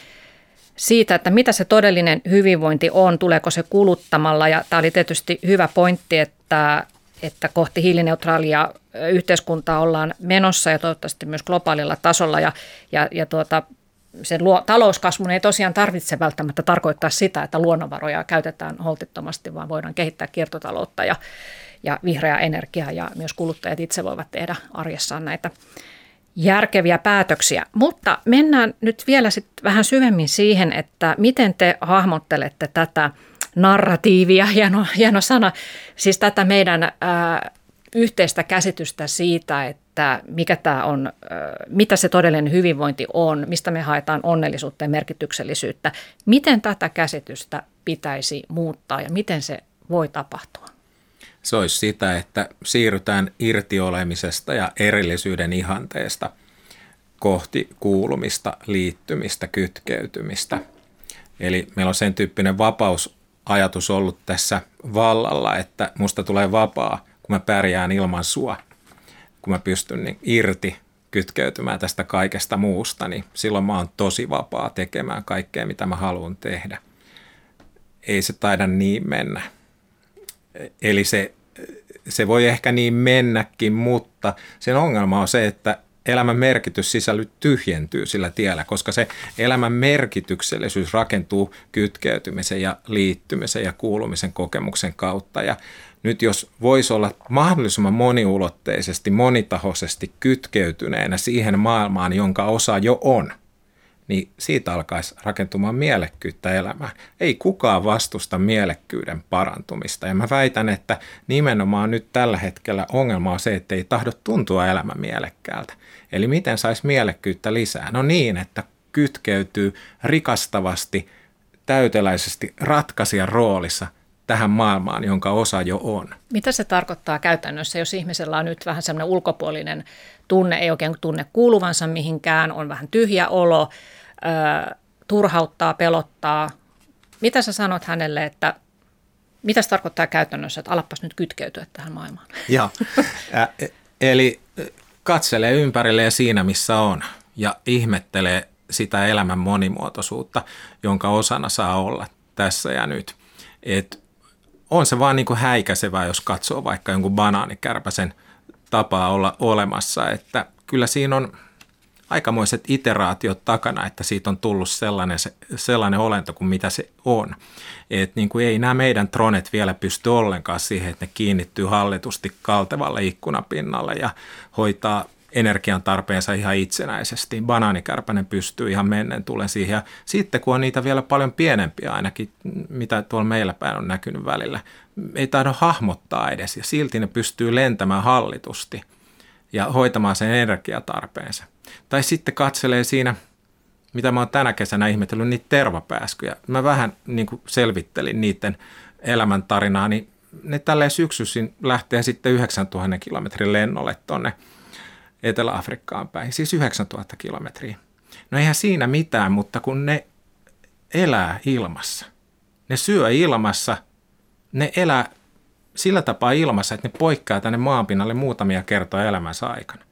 S2: siitä, että mitä se todellinen hyvinvointi on, tuleeko se kuluttamalla. Ja tämä oli tietysti hyvä pointti, että että kohti hiilineutraalia yhteiskuntaa ollaan menossa ja toivottavasti myös globaalilla tasolla. Ja, ja, ja tuota, sen luo, talouskasvun ei tosiaan tarvitse välttämättä tarkoittaa sitä, että luonnonvaroja käytetään holtittomasti, vaan voidaan kehittää kiertotaloutta ja, ja vihreää energiaa ja myös kuluttajat itse voivat tehdä arjessaan näitä järkeviä päätöksiä. Mutta mennään nyt vielä sit vähän syvemmin siihen, että miten te hahmottelette tätä narratiivia, [LAUGHS] hieno, hieno sana, siis tätä meidän ää, yhteistä käsitystä siitä, että mikä tämä on, mitä se todellinen hyvinvointi on, mistä me haetaan onnellisuutta ja merkityksellisyyttä. Miten tätä käsitystä pitäisi muuttaa ja miten se voi tapahtua?
S3: Se olisi sitä, että siirrytään irtiolemisesta ja erillisyyden ihanteesta kohti kuulumista, liittymistä, kytkeytymistä. Eli meillä on sen tyyppinen vapausajatus ollut tässä vallalla, että musta tulee vapaa, kun mä pärjään ilman sua. Kun mä pystyn niin irti kytkeytymään tästä kaikesta muusta, niin silloin mä oon tosi vapaa tekemään kaikkea, mitä mä haluan tehdä. Ei se taida niin mennä. Eli se, se voi ehkä niin mennäkin, mutta sen ongelma on se, että elämän merkitys sisälly tyhjentyy sillä tiellä, koska se elämän merkityksellisyys rakentuu kytkeytymisen ja liittymisen ja kuulumisen kokemuksen kautta. Ja nyt jos voisi olla mahdollisimman moniulotteisesti, monitahoisesti kytkeytyneenä siihen maailmaan, jonka osa jo on – niin siitä alkaisi rakentumaan mielekkyyttä elämään. Ei kukaan vastusta mielekkyyden parantumista. Ja mä väitän, että nimenomaan nyt tällä hetkellä ongelma on se, että ei tahdo tuntua elämä mielekkäältä. Eli miten saisi mielekkyyttä lisää? No niin, että kytkeytyy rikastavasti, täyteläisesti ratkaisijan roolissa tähän maailmaan, jonka osa jo on.
S2: Mitä se tarkoittaa käytännössä, jos ihmisellä on nyt vähän semmoinen ulkopuolinen tunne, ei oikein tunne kuuluvansa mihinkään, on vähän tyhjä olo, turhauttaa, pelottaa. Mitä sä sanot hänelle, että mitä se tarkoittaa käytännössä, että alapas nyt kytkeytyä tähän maailmaan? [LAUGHS]
S3: Joo, eli katselee ympärille siinä, missä on ja ihmettelee sitä elämän monimuotoisuutta, jonka osana saa olla tässä ja nyt. Et on se vaan niin kuin häikäisevää, jos katsoo vaikka jonkun banaanikärpäsen tapaa olla olemassa, että kyllä siinä on – aikamoiset iteraatiot takana, että siitä on tullut sellainen, sellainen olento kuin mitä se on. Et niin kuin ei nämä meidän tronet vielä pysty ollenkaan siihen, että ne kiinnittyy hallitusti kaltevalle ikkunapinnalle ja hoitaa energian tarpeensa ihan itsenäisesti. Banaanikärpänen pystyy ihan mennen tulen siihen. Ja sitten kun on niitä vielä paljon pienempiä ainakin, mitä tuolla meillä päin on näkynyt välillä, ei tahdo hahmottaa edes ja silti ne pystyy lentämään hallitusti ja hoitamaan sen energiatarpeensa. Tai sitten katselee siinä, mitä mä oon tänä kesänä ihmetellyt, niitä tervapääskyjä. Mä vähän niin kuin selvittelin niiden elämäntarinaa, niin ne tälleen syksyisin lähtee sitten 9000 kilometrin lennolle tonne Etelä-Afrikkaan päin, siis 9000 kilometriä. No eihän siinä mitään, mutta kun ne elää ilmassa, ne syö ilmassa, ne elää sillä tapaa ilmassa, että ne poikkeaa tänne maanpinnalle muutamia kertoja elämänsä aikana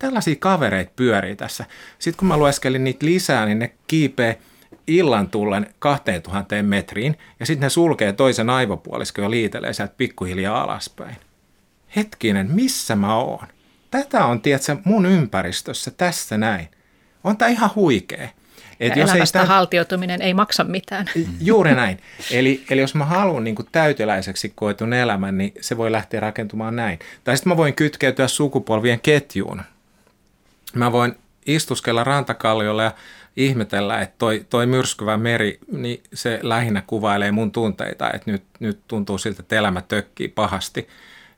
S3: tällaisia kavereita pyörii tässä. Sitten kun mä lueskelin niitä lisää, niin ne kiipee illan tullen 2000 metriin ja sitten ne sulkee toisen aivopuoliskon ja liitelee sieltä pikkuhiljaa alaspäin. Hetkinen, missä mä oon? Tätä on, tiedätkö, mun ympäristössä tässä näin. On tää ihan huikea.
S2: Et ja jos ei tämän... haltioituminen ei maksa mitään.
S3: Juuri näin. Eli, eli jos mä haluan niin täyteläiseksi koetun elämän, niin se voi lähteä rakentumaan näin. Tai sitten mä voin kytkeytyä sukupolvien ketjuun mä voin istuskella rantakalliolla ja ihmetellä, että toi, toi myrskyvä meri, niin se lähinnä kuvailee mun tunteita, että nyt, nyt tuntuu siltä, että elämä tökkii pahasti.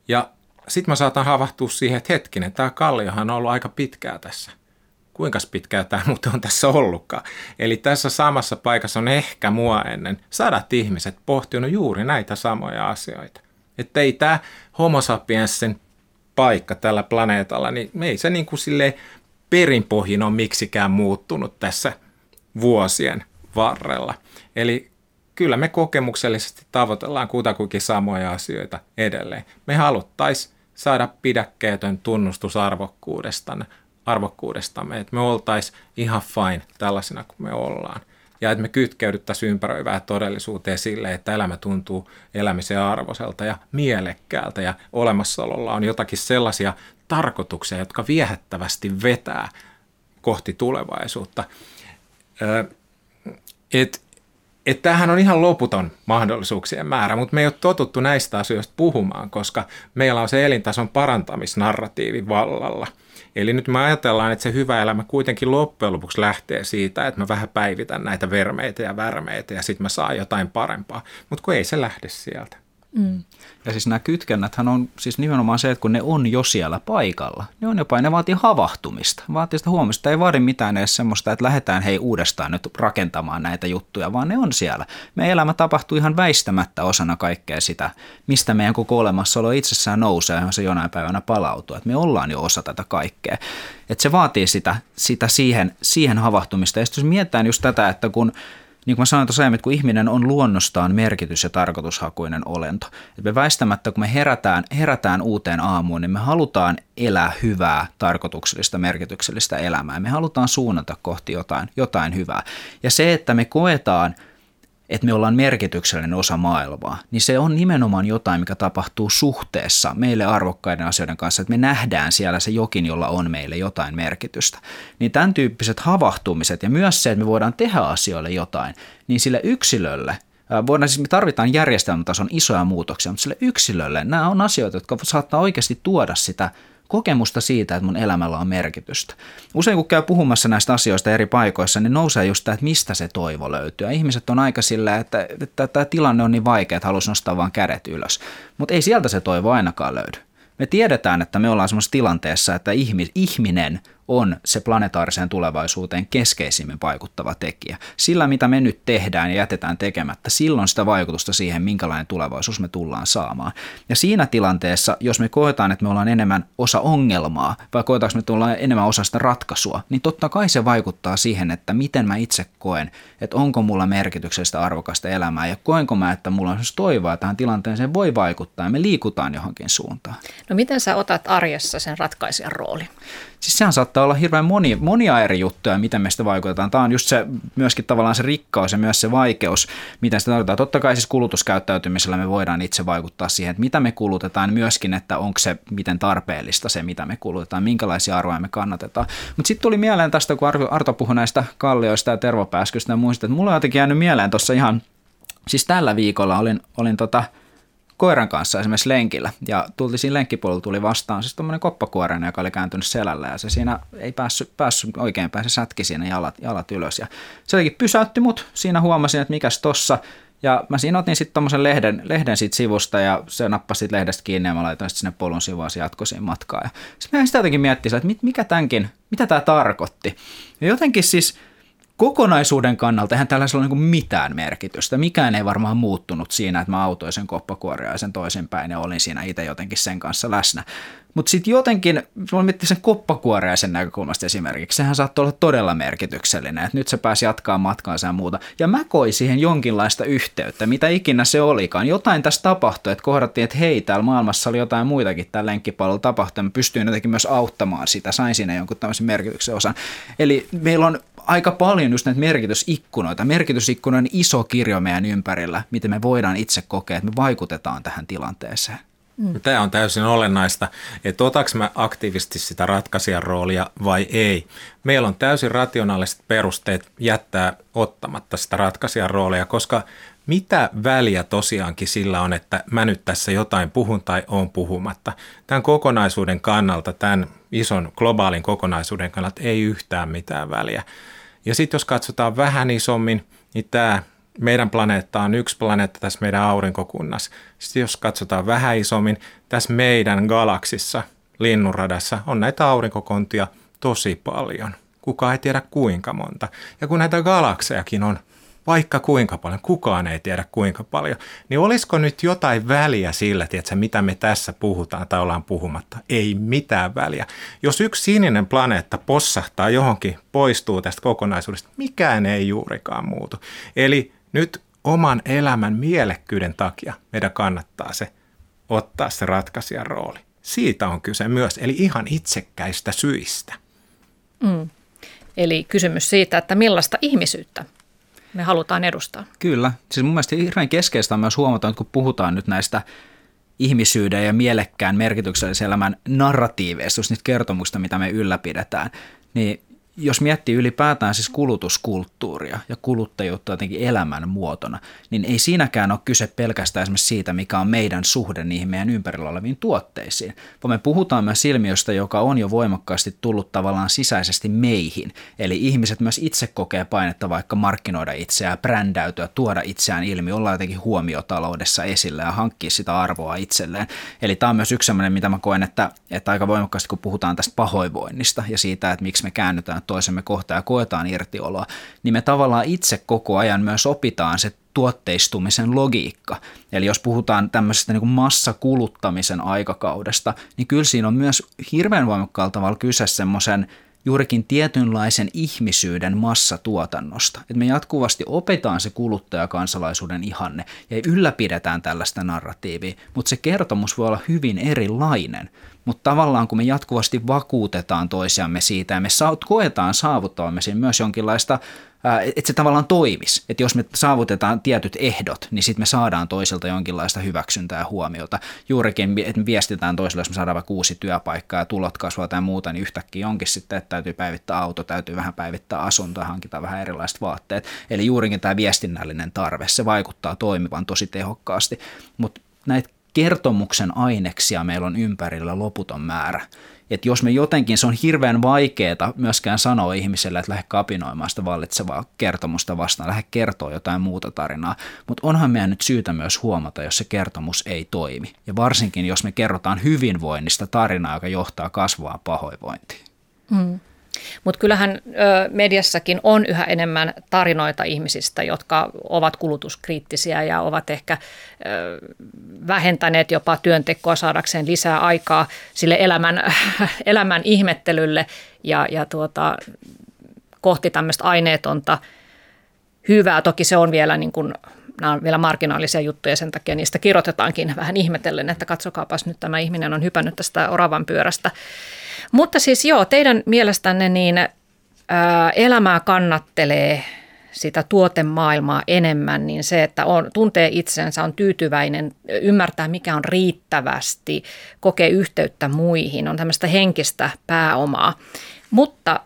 S3: Ja sitten mä saatan havahtua siihen, että hetkinen, tämä kalliohan on ollut aika pitkää tässä. Kuinka pitkää tämä [LAUGHS] muuten on tässä ollutkaan? Eli tässä samassa paikassa on ehkä mua ennen sadat ihmiset pohtinut juuri näitä samoja asioita. Että ei tämä homo sapiensin paikka tällä planeetalla, niin ei se niin kuin silleen perinpohjin on miksikään muuttunut tässä vuosien varrella. Eli kyllä me kokemuksellisesti tavoitellaan kutakuinkin samoja asioita edelleen. Me haluttaisiin saada pidäkkeetön tunnustus arvokkuudestamme, arvokkuudestamme, että me oltaisiin ihan fine tällaisena kuin me ollaan. ja että me kytkeydyttäisiin ympäröivää todellisuuteen sille, että elämä tuntuu elämisen arvoiselta ja mielekkäältä ja olemassaololla on jotakin sellaisia tarkoituksia, jotka viehättävästi vetää kohti tulevaisuutta. Et, et tämähän on ihan loputon mahdollisuuksien määrä, mutta me ei ole totuttu näistä asioista puhumaan, koska meillä on se elintason parantamisnarratiivi vallalla – Eli nyt me ajatellaan, että se hyvä elämä kuitenkin loppujen lopuksi lähtee siitä, että mä vähän päivitän näitä vermeitä ja värmeitä ja sitten mä saan jotain parempaa. Mutta kun ei se lähde sieltä.
S4: Mm. Ja siis nämä kytkennäthän on siis nimenomaan se, että kun ne on jo siellä paikalla, ne on jopa, ne vaatii havahtumista, vaatii sitä huomista. Ei vaadi mitään edes semmoista, että lähdetään hei uudestaan nyt rakentamaan näitä juttuja, vaan ne on siellä. Meidän elämä tapahtuu ihan väistämättä osana kaikkea sitä, mistä meidän koko olemassaolo itsessään nousee, johon se jonain päivänä palautuu. Että me ollaan jo osa tätä kaikkea. Että se vaatii sitä, sitä siihen, siihen havahtumista. Ja sitten jos mietitään just tätä, että kun niin kuin mä sanoin tuossa että kun ihminen on luonnostaan merkitys- ja tarkoitushakuinen olento. Että me väistämättä, kun me herätään, herätään uuteen aamuun, niin me halutaan elää hyvää, tarkoituksellista, merkityksellistä elämää. Me halutaan suunnata kohti jotain, jotain hyvää. Ja se, että me koetaan – että me ollaan merkityksellinen osa maailmaa, niin se on nimenomaan jotain, mikä tapahtuu suhteessa meille arvokkaiden asioiden kanssa, että me nähdään siellä se jokin, jolla on meille jotain merkitystä. Niin tämän tyyppiset havahtumiset ja myös se, että me voidaan tehdä asioille jotain, niin sille yksilölle Voidaan siis, me tarvitaan järjestelmätason isoja muutoksia, mutta sille yksilölle nämä on asioita, jotka saattaa oikeasti tuoda sitä kokemusta siitä, että mun elämällä on merkitystä. Usein kun käy puhumassa näistä asioista eri paikoissa, niin nousee just tämä, että mistä se toivo löytyy. Ja ihmiset on aika sillä, että, että tämä tilanne on niin vaikea, että haluaisi nostaa vain kädet ylös. Mutta ei sieltä se toivo ainakaan löydy. Me tiedetään, että me ollaan semmoisessa tilanteessa, että ihminen on se planetaariseen tulevaisuuteen keskeisimmin vaikuttava tekijä. Sillä, mitä me nyt tehdään ja jätetään tekemättä, silloin sitä vaikutusta siihen, minkälainen tulevaisuus me tullaan saamaan. Ja siinä tilanteessa, jos me koetaan, että me ollaan enemmän osa ongelmaa, vai koetaanko me ollaan enemmän osa sitä ratkaisua, niin totta kai se vaikuttaa siihen, että miten mä itse koen, että onko mulla merkityksellistä arvokasta elämää, ja koenko mä, että mulla on toivoa, tähän tilanteeseen voi vaikuttaa, ja me liikutaan johonkin suuntaan.
S2: No miten sä otat arjessa sen ratkaisijan roolin?
S4: Siis sehän saattaa olla hirveän moni, monia eri juttuja, miten me sitä vaikutetaan. Tämä on just se, myöskin tavallaan se rikkaus ja myös se vaikeus, miten sitä tarkoittaa. Totta kai siis kulutuskäyttäytymisellä me voidaan itse vaikuttaa siihen, että mitä me kulutetaan, myöskin, että onko se miten tarpeellista se, mitä me kulutetaan, minkälaisia arvoja me kannatetaan. Mutta sitten tuli mieleen tästä, kun Arto puhui näistä kallioista ja tervopääskystä ja muista, että mulla on jotenkin jäänyt mieleen tuossa ihan, siis tällä viikolla olin, olin tota, koiran kanssa esimerkiksi lenkillä. Ja tultiin siinä lenkkipuolella tuli vastaan siis tuommoinen koppakuoreinen, joka oli kääntynyt selällä ja se siinä ei päässyt, päässyt oikein pääse sätki siinä jalat, jalat ylös. Ja se jotenkin pysäytti mut. Siinä huomasin, että mikäs tossa. Ja mä siinä otin sitten tuommoisen lehden, lehden siitä sivusta ja se nappasi siitä lehdestä kiinni ja mä laitoin sitten sinne polun sivuun ja jatkoi siinä matkaa. Ja sitten mä sitä jotenkin miettiä, että mikä tämänkin, mitä tämä tarkoitti. Ja jotenkin siis kokonaisuuden kannalta eihän tällaisella ole niin mitään merkitystä. Mikään ei varmaan muuttunut siinä, että mä autoin sen koppakuoriaisen toisinpäin ja olin siinä itse jotenkin sen kanssa läsnä. Mutta sitten jotenkin, mä miettiä sen koppakuoriaisen näkökulmasta esimerkiksi, sehän saattoi olla todella merkityksellinen, että nyt se pääsi jatkaa matkaansa ja muuta. Ja mä koin siihen jonkinlaista yhteyttä, mitä ikinä se olikaan. Jotain tässä tapahtui, että kohdattiin, että hei, täällä maailmassa oli jotain muitakin tällä lenkkipallolla tapahtui, mä pystyin jotenkin myös auttamaan sitä, sain siinä jonkun tämmöisen merkityksen osan. Eli meillä on aika paljon just näitä merkitysikkunoita. Merkitysikkuna on iso kirjo meidän ympärillä, miten me voidaan itse kokea, että me vaikutetaan tähän tilanteeseen.
S3: Mm. Tämä on täysin olennaista, että otaks mä aktiivisesti sitä ratkaisijan roolia vai ei. Meillä on täysin rationaaliset perusteet jättää ottamatta sitä ratkaisijan roolia, koska mitä väliä tosiaankin sillä on, että mä nyt tässä jotain puhun tai on puhumatta. Tämän kokonaisuuden kannalta, tämän ison globaalin kokonaisuuden kannalta ei yhtään mitään väliä. Ja sitten jos katsotaan vähän isommin, niin tämä meidän planeetta on yksi planeetta tässä meidän aurinkokunnassa. Sitten jos katsotaan vähän isommin, tässä meidän galaksissa, linnunradassa, on näitä aurinkokontia tosi paljon. Kukaan ei tiedä kuinka monta. Ja kun näitä galaksejakin on vaikka kuinka paljon, kukaan ei tiedä kuinka paljon, niin olisiko nyt jotain väliä sillä, tiedätkö, mitä me tässä puhutaan tai ollaan puhumatta? Ei mitään väliä. Jos yksi sininen planeetta possahtaa johonkin, poistuu tästä kokonaisuudesta, mikään ei juurikaan muutu. Eli nyt oman elämän mielekkyyden takia meidän kannattaa se ottaa se ratkaisijan rooli. Siitä on kyse myös, eli ihan itsekkäistä syistä.
S2: Mm. Eli kysymys siitä, että millaista ihmisyyttä me halutaan edustaa.
S4: Kyllä. Siis mun mielestä hirveän keskeistä on myös huomata, että kun puhutaan nyt näistä ihmisyyden ja mielekkään merkityksellisen elämän narratiiveista, just niitä kertomusta, mitä me ylläpidetään, niin jos miettii ylipäätään siis kulutuskulttuuria ja kuluttajuutta jotenkin elämän muotona, niin ei siinäkään ole kyse pelkästään esimerkiksi siitä, mikä on meidän suhde niihin meidän ympärillä oleviin tuotteisiin, vaan me puhutaan myös ilmiöstä, joka on jo voimakkaasti tullut tavallaan sisäisesti meihin. Eli ihmiset myös itse kokee painetta vaikka markkinoida itseään, brändäytyä, tuoda itseään ilmi, olla jotenkin huomiotaloudessa esillä ja hankkia sitä arvoa itselleen. Eli tämä on myös yksi sellainen, mitä mä koen, että, että aika voimakkaasti kun puhutaan tästä pahoinvoinnista ja siitä, että miksi me käännytään toisemme kohtaan ja koetaan irtioloa, niin me tavallaan itse koko ajan myös opitaan se tuotteistumisen logiikka. Eli jos puhutaan tämmöisestä niin kuin massakuluttamisen aikakaudesta, niin kyllä siinä on myös hirveän voimakkaalla tavalla kyse semmoisen juurikin tietynlaisen ihmisyyden massatuotannosta. Et me jatkuvasti opetaan se kuluttajakansalaisuuden ihanne ja ylläpidetään tällaista narratiivia, mutta se kertomus voi olla hyvin erilainen. Mutta tavallaan kun me jatkuvasti vakuutetaan toisiamme siitä ja me koetaan saavuttavamme siinä myös jonkinlaista että se tavallaan toimisi. Että jos me saavutetaan tietyt ehdot, niin sitten me saadaan toiselta jonkinlaista hyväksyntää ja huomiota. Juurikin, että me viestitään toiselle, jos me saadaan vaikka uusi työpaikka ja tulot kasvaa tai muuta, niin yhtäkkiä onkin sitten, että täytyy päivittää auto, täytyy vähän päivittää asunto hankita vähän erilaiset vaatteet. Eli juurikin tämä viestinnällinen tarve, se vaikuttaa toimivan tosi tehokkaasti. Mutta näitä kertomuksen aineksia meillä on ympärillä loputon määrä että jos me jotenkin, se on hirveän vaikeaa myöskään sanoa ihmiselle, että lähde kapinoimaan sitä vallitsevaa kertomusta vastaan, lähde kertoa jotain muuta tarinaa, mutta onhan meidän nyt syytä myös huomata, jos se kertomus ei toimi. Ja varsinkin, jos me kerrotaan hyvinvoinnista tarinaa, joka johtaa kasvaa pahoinvointiin. Mm.
S2: Mutta kyllähän mediassakin on yhä enemmän tarinoita ihmisistä, jotka ovat kulutuskriittisiä ja ovat ehkä vähentäneet jopa työntekoa saadakseen lisää aikaa sille elämän, [LAUGHS] elämän ihmettelylle ja, ja tuota, kohti tämmöistä aineetonta hyvää. Toki se on vielä niin kuin, nämä on vielä marginaalisia juttuja, sen takia niistä kirjoitetaankin vähän ihmetellen, että katsokaapas nyt tämä ihminen on hypännyt tästä oravan pyörästä. Mutta siis joo, teidän mielestänne niin ää, elämää kannattelee sitä tuotemaailmaa enemmän, niin se, että on, tuntee itsensä, on tyytyväinen, ymmärtää mikä on riittävästi, kokee yhteyttä muihin, on tämmöistä henkistä pääomaa. Mutta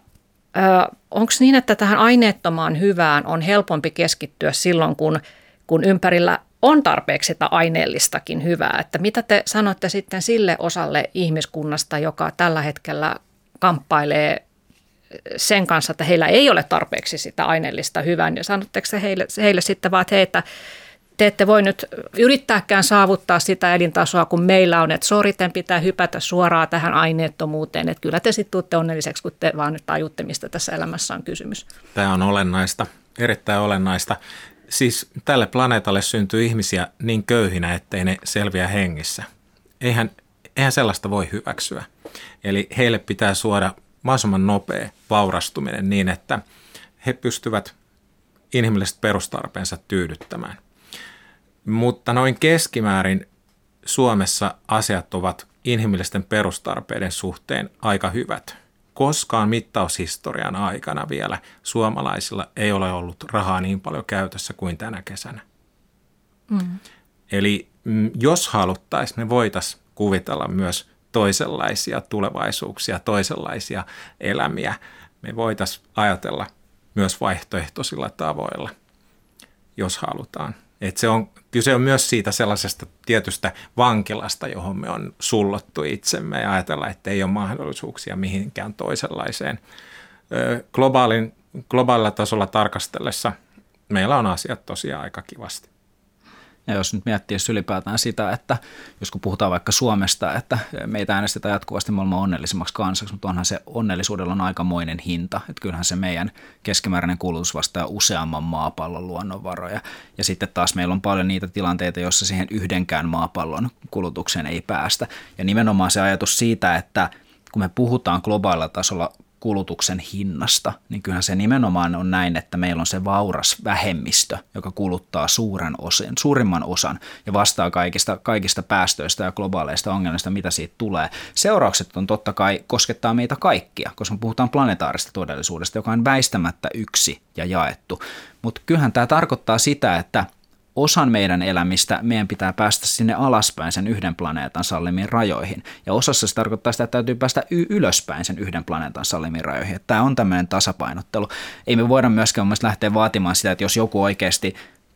S2: onko niin, että tähän aineettomaan hyvään on helpompi keskittyä silloin, kun, kun ympärillä on tarpeeksi sitä aineellistakin hyvää. Että mitä te sanotte sitten sille osalle ihmiskunnasta, joka tällä hetkellä kamppailee sen kanssa, että heillä ei ole tarpeeksi sitä aineellista hyvää, niin sanotteko se heille, heille sitten vaan, että hei, että te ette voi nyt yrittääkään saavuttaa sitä elintasoa, kun meillä on, että sori, pitää hypätä suoraan tähän aineettomuuteen, että kyllä te sitten tuutte onnelliseksi, kun te vaan nyt tajutte, mistä tässä elämässä on kysymys.
S3: Tämä on olennaista, erittäin olennaista siis tälle planeetalle syntyy ihmisiä niin köyhinä, ettei ne selviä hengissä. Eihän, eihän sellaista voi hyväksyä. Eli heille pitää suoda mahdollisimman nopea vaurastuminen niin, että he pystyvät inhimilliset perustarpeensa tyydyttämään. Mutta noin keskimäärin Suomessa asiat ovat inhimillisten perustarpeiden suhteen aika hyvät – koskaan mittaushistorian aikana vielä suomalaisilla ei ole ollut rahaa niin paljon käytössä kuin tänä kesänä. Mm. Eli mm, jos haluttaisiin, me voitaisiin kuvitella myös toisenlaisia tulevaisuuksia, toisenlaisia elämiä. Me voitaisiin ajatella myös vaihtoehtoisilla tavoilla, jos halutaan. Et se on, kyse on myös siitä sellaisesta tietystä vankilasta, johon me on sullottu itsemme ja ajatella, että ei ole mahdollisuuksia mihinkään toisenlaiseen. Globaalin, globaalilla tasolla tarkastellessa meillä on asiat tosiaan aika kivasti.
S4: Ja jos nyt miettii ylipäätään sitä, että jos kun puhutaan vaikka Suomesta, että meitä äänestetään jatkuvasti maailman onnellisimmaksi kansaksi, mutta onhan se onnellisuudella on aikamoinen hinta. Että kyllähän se meidän keskimääräinen kulutus vastaa useamman maapallon luonnonvaroja. Ja sitten taas meillä on paljon niitä tilanteita, joissa siihen yhdenkään maapallon kulutukseen ei päästä. Ja nimenomaan se ajatus siitä, että kun me puhutaan globaalilla tasolla kulutuksen hinnasta, niin kyllähän se nimenomaan on näin, että meillä on se vauras vähemmistö, joka kuluttaa suuren osan, suurimman osan ja vastaa kaikista, kaikista päästöistä ja globaaleista ongelmista, mitä siitä tulee. Seuraukset on totta kai koskettaa meitä kaikkia, koska me puhutaan planetaarista todellisuudesta, joka on väistämättä yksi ja jaettu. Mutta kyllähän tämä tarkoittaa sitä, että osan meidän elämistä meidän pitää päästä sinne alaspäin sen yhden planeetan sallimiin rajoihin. Ja osassa se tarkoittaa sitä, että täytyy päästä y- ylöspäin sen yhden planeetan sallimiin rajoihin. Tämä on tämmöinen tasapainottelu. Ei me voida myöskään lähteä vaatimaan sitä, että jos joku oikeasti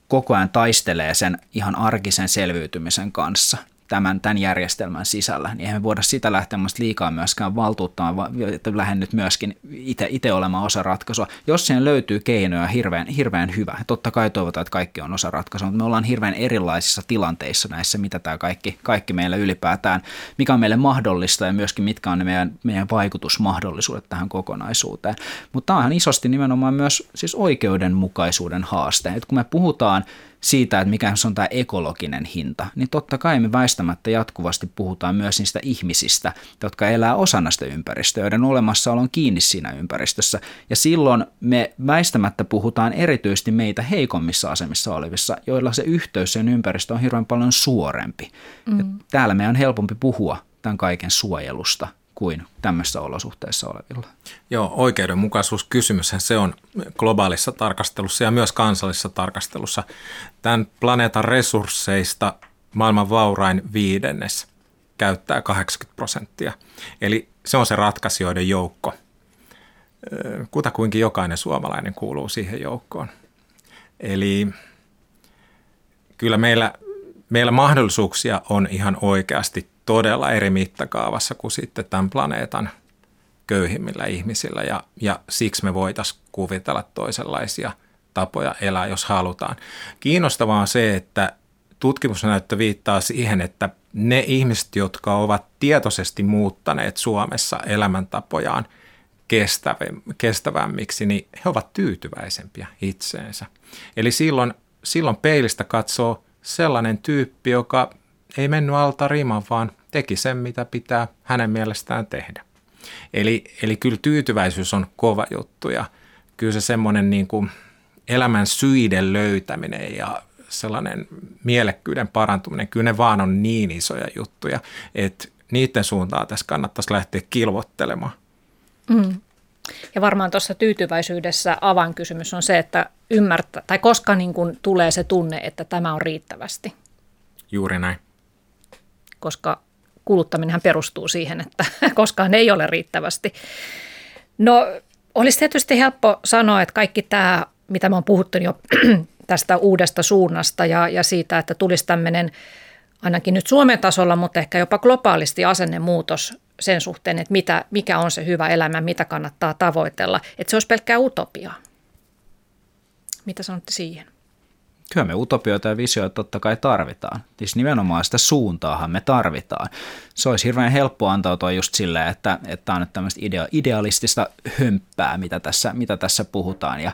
S4: koko ajan taistelee sen ihan arkisen selviytymisen kanssa, tämän, tämän järjestelmän sisällä, niin eihän me voida sitä lähteä liikaa myöskään valtuuttamaan, että lähden nyt myöskin itse, olemaan osa ratkaisua. Jos siihen löytyy keinoja, hirveän, hirveän hyvä. Totta kai toivotaan, että kaikki on osa ratkaisua, mutta me ollaan hirveän erilaisissa tilanteissa näissä, mitä tämä kaikki, kaikki meillä ylipäätään, mikä on meille mahdollista ja myöskin mitkä on ne meidän, meidän vaikutusmahdollisuudet tähän kokonaisuuteen. Mutta tämä on isosti nimenomaan myös siis oikeudenmukaisuuden haaste. Et kun me puhutaan siitä, että mikä on tämä ekologinen hinta, niin totta kai me väistämättä jatkuvasti puhutaan myös niistä ihmisistä, jotka elää osana sitä ympäristöä, joiden olemassaolo on kiinni siinä ympäristössä. Ja silloin me väistämättä puhutaan erityisesti meitä heikommissa asemissa olevissa, joilla se yhteys sen ympäristö on hirveän paljon suorempi. Mm. Ja täällä meidän on helpompi puhua tämän kaiken suojelusta kuin tämmöisissä olosuhteissa olevilla.
S3: Joo, oikeudenmukaisuuskysymys se on globaalissa tarkastelussa ja myös kansallisessa tarkastelussa. Tämän planeetan resursseista maailman vaurain viidennes käyttää 80 prosenttia. Eli se on se ratkaisijoiden joukko. Kutakuinkin jokainen suomalainen kuuluu siihen joukkoon. Eli kyllä meillä, meillä mahdollisuuksia on ihan oikeasti todella eri mittakaavassa kuin sitten tämän planeetan köyhimmillä ihmisillä ja, ja siksi me voitaisiin kuvitella toisenlaisia tapoja elää, jos halutaan. Kiinnostavaa on se, että tutkimusnäyttö viittaa siihen, että ne ihmiset, jotka ovat tietoisesti muuttaneet Suomessa elämäntapojaan kestävämmiksi, niin he ovat tyytyväisempiä itseensä. Eli silloin, silloin peilistä katsoo sellainen tyyppi, joka ei mennyt alta riman, vaan teki sen, mitä pitää hänen mielestään tehdä. Eli, eli kyllä tyytyväisyys on kova juttu ja kyllä se semmoinen niin kuin elämän syiden löytäminen ja sellainen mielekkyyden parantuminen, kyllä ne vaan on niin isoja juttuja, että niiden suuntaan tässä kannattaisi lähteä kilvottelemaan. Mm.
S2: Ja varmaan tuossa tyytyväisyydessä avainkysymys on se, että ymmärtää, tai koska niin kuin tulee se tunne, että tämä on riittävästi.
S3: Juuri näin.
S2: Koska kuluttaminen perustuu siihen, että [LAUGHS] koskaan ei ole riittävästi. No olisi tietysti helppo sanoa, että kaikki tämä, mitä me on puhuttu jo [CLEARS THROAT] tästä uudesta suunnasta ja, ja siitä, että tulisi tämmöinen ainakin nyt Suomen tasolla, mutta ehkä jopa globaalisti asennemuutos sen suhteen, että mitä, mikä on se hyvä elämä, mitä kannattaa tavoitella, että se olisi pelkkää utopiaa. Mitä sanotte siihen?
S4: Kyllä me utopioita ja visioita totta kai tarvitaan. Siis nimenomaan sitä suuntaahan me tarvitaan. Se olisi hirveän helppo antautua just silleen, että, että on nyt tämmöistä idea, idealistista hömppää, mitä tässä, mitä tässä puhutaan. Ja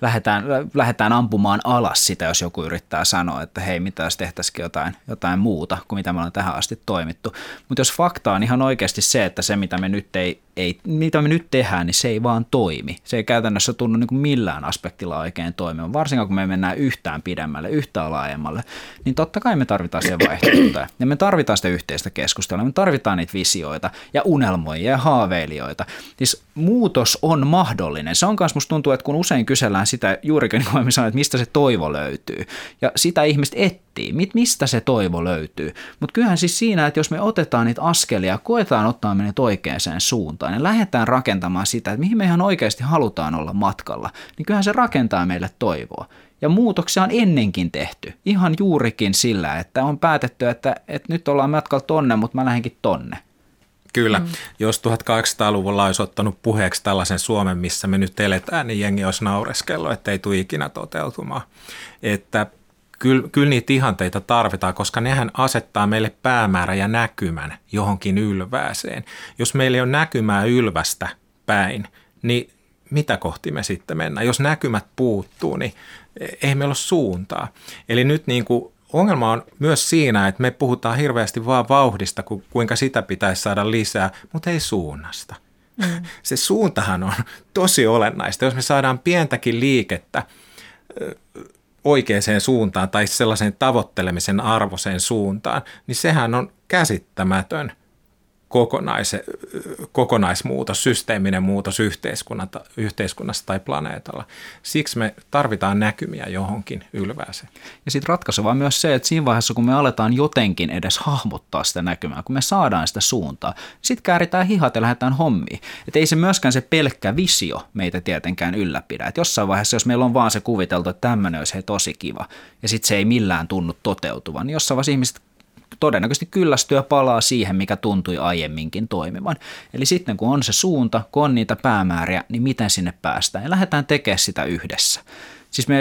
S4: lähdetään, lähdetään ampumaan alas sitä, jos joku yrittää sanoa, että hei, mitä jos tehtäisikin jotain, jotain muuta kuin mitä me ollaan tähän asti toimittu. Mutta jos fakta on ihan oikeasti se, että se mitä me nyt ei ei, mitä me nyt tehdään, niin se ei vaan toimi. Se ei käytännössä tunnu niin kuin millään aspektilla oikein toimia. Varsinkaan kun me mennään yhtään pidemmälle, yhtään laajemmalle, niin totta kai me tarvitaan siihen vaihtoehtoja. Ja me tarvitaan sitä yhteistä keskustelua, me tarvitaan niitä visioita ja unelmoijia ja haaveilijoita. Siis muutos on mahdollinen. Se on myös musta tuntuu, että kun usein kysellään sitä, juurikin niin kuin sanoin, että mistä se toivo löytyy. Ja sitä ihmiset etsii, mistä se toivo löytyy. Mutta kyllähän siis siinä, että jos me otetaan niitä askelia, koetaan ottaa menet oikeaan suuntaan ja lähdetään rakentamaan sitä, että mihin me ihan oikeasti halutaan olla matkalla, niin kyllähän se rakentaa meille toivoa. Ja muutoksia on ennenkin tehty, ihan juurikin sillä, että on päätetty, että, että nyt ollaan matkalla tonne, mutta mä lähdenkin tonne.
S3: Kyllä, mm. jos 1800-luvulla olisi ottanut puheeksi tällaisen Suomen, missä me nyt eletään, niin jengi olisi naureskellut, että ei tule ikinä toteutumaan. Että kyllä, kyllä niitä ihanteita tarvitaan, koska nehän asettaa meille päämäärä ja näkymän johonkin ylvääseen. Jos meillä ei ole näkymää ylvästä päin, niin mitä kohti me sitten mennään? Jos näkymät puuttuu, niin ei meillä ole suuntaa. Eli nyt niin kuin ongelma on myös siinä, että me puhutaan hirveästi vaan vauhdista, kuinka sitä pitäisi saada lisää, mutta ei suunnasta. Mm. [LAUGHS] Se suuntahan on tosi olennaista. Jos me saadaan pientäkin liikettä oikeaan suuntaan tai sellaisen tavoittelemisen arvoiseen suuntaan, niin sehän on käsittämätön – kokonais, kokonaismuutos, systeeminen muutos yhteiskunnassa tai planeetalla. Siksi me tarvitaan näkymiä johonkin ylvääseen.
S4: Ja sitten ratkaiseva on myös se, että siinä vaiheessa kun me aletaan jotenkin edes hahmottaa sitä näkymää, kun me saadaan sitä suuntaa, sitten kääritään hihat ja lähdetään hommiin. Että ei se myöskään se pelkkä visio meitä tietenkään ylläpidä. Että jossain vaiheessa, jos meillä on vaan se kuviteltu, että tämmöinen olisi he tosi kiva, ja sitten se ei millään tunnu toteutuvan, niin jossain vaiheessa ihmiset todennäköisesti kyllästyä palaa siihen, mikä tuntui aiemminkin toimivan. Eli sitten kun on se suunta, kun on niitä päämääriä, niin miten sinne päästään ja lähdetään tekemään sitä yhdessä. Siis me,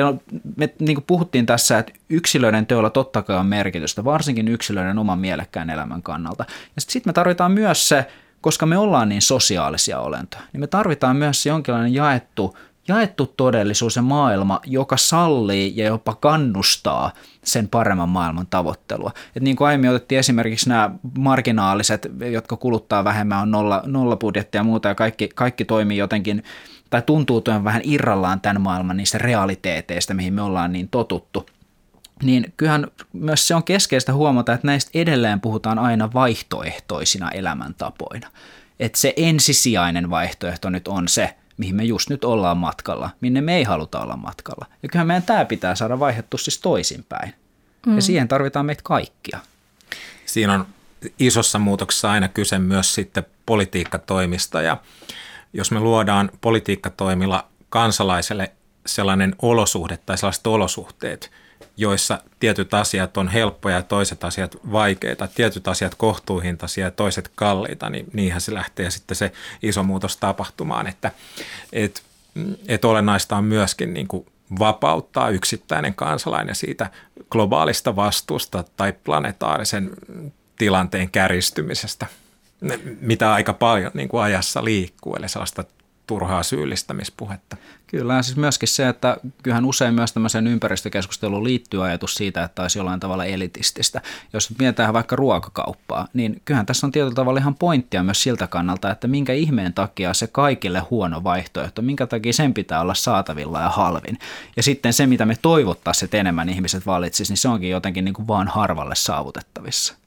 S4: me niin kuin puhuttiin tässä, että yksilöiden teolla totta kai on merkitystä, varsinkin yksilöiden oman mielekkään elämän kannalta. Ja sitten sit me tarvitaan myös se, koska me ollaan niin sosiaalisia olentoja, niin me tarvitaan myös se jonkinlainen jaettu jaettu todellisuus ja maailma, joka sallii ja jopa kannustaa sen paremman maailman tavoittelua. Et niin kuin aiemmin otettiin esimerkiksi nämä marginaaliset, jotka kuluttaa vähemmän, on nolla, nolla budjettia ja muuta, ja kaikki, kaikki toimii jotenkin, tai tuntuu tuon vähän irrallaan tämän maailman niistä realiteeteista, mihin me ollaan niin totuttu. Niin kyllähän myös se on keskeistä huomata, että näistä edelleen puhutaan aina vaihtoehtoisina elämäntapoina. Että se ensisijainen vaihtoehto nyt on se, mihin me just nyt ollaan matkalla, minne me ei haluta olla matkalla. Ja kyllähän meidän tämä pitää saada vaihdettu siis toisinpäin. Mm. Ja siihen tarvitaan meitä kaikkia.
S3: Siinä on isossa muutoksessa aina kyse myös sitten politiikkatoimista ja jos me luodaan politiikkatoimilla kansalaiselle sellainen olosuhde tai sellaiset olosuhteet – joissa tietyt asiat on helppoja ja toiset asiat vaikeita, tietyt asiat kohtuuhintaisia ja toiset kalliita, niin niinhän se lähtee sitten se iso muutos tapahtumaan, että et, et olennaista on myöskin niin kuin vapauttaa yksittäinen kansalainen siitä globaalista vastuusta tai planetaarisen tilanteen kärjistymisestä, mitä aika paljon niin kuin ajassa liikkuu, eli sellaista turhaa syyllistämispuhetta.
S4: Kyllä, siis myöskin se, että kyllähän usein myös tämmöiseen ympäristökeskusteluun liittyy ajatus siitä, että olisi jollain tavalla elitististä. Jos mietitään vaikka ruokakauppaa, niin kyllähän tässä on tietyllä tavalla ihan pointtia myös siltä kannalta, että minkä ihmeen takia se kaikille huono vaihtoehto, minkä takia sen pitää olla saatavilla ja halvin. Ja sitten se, mitä me toivottaisiin, että enemmän ihmiset valitsisi, niin se onkin jotenkin niin kuin vaan harvalle saavutettavissa.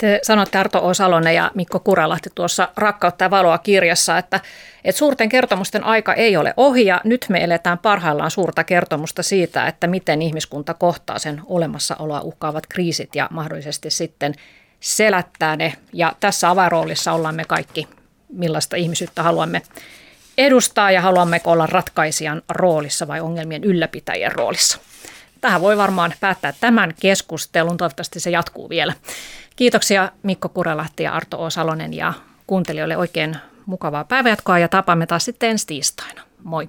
S2: Te sanotte Arto O. Salonen ja Mikko Kuralahti tuossa Rakkautta ja valoa kirjassa, että, että suurten kertomusten aika ei ole ohi ja nyt me eletään parhaillaan suurta kertomusta siitä, että miten ihmiskunta kohtaa sen olemassaoloa uhkaavat kriisit ja mahdollisesti sitten selättää ne. Ja tässä avainroolissa ollaan me kaikki, millaista ihmisyyttä haluamme edustaa ja haluammeko olla ratkaisijan roolissa vai ongelmien ylläpitäjien roolissa. Tähän voi varmaan päättää tämän keskustelun, toivottavasti se jatkuu vielä. Kiitoksia Mikko Kurelahti ja Arto O. Salonen ja kuuntelijoille oikein mukavaa päivänjatkoa ja tapaamme taas sitten ensi tiistaina. Moi!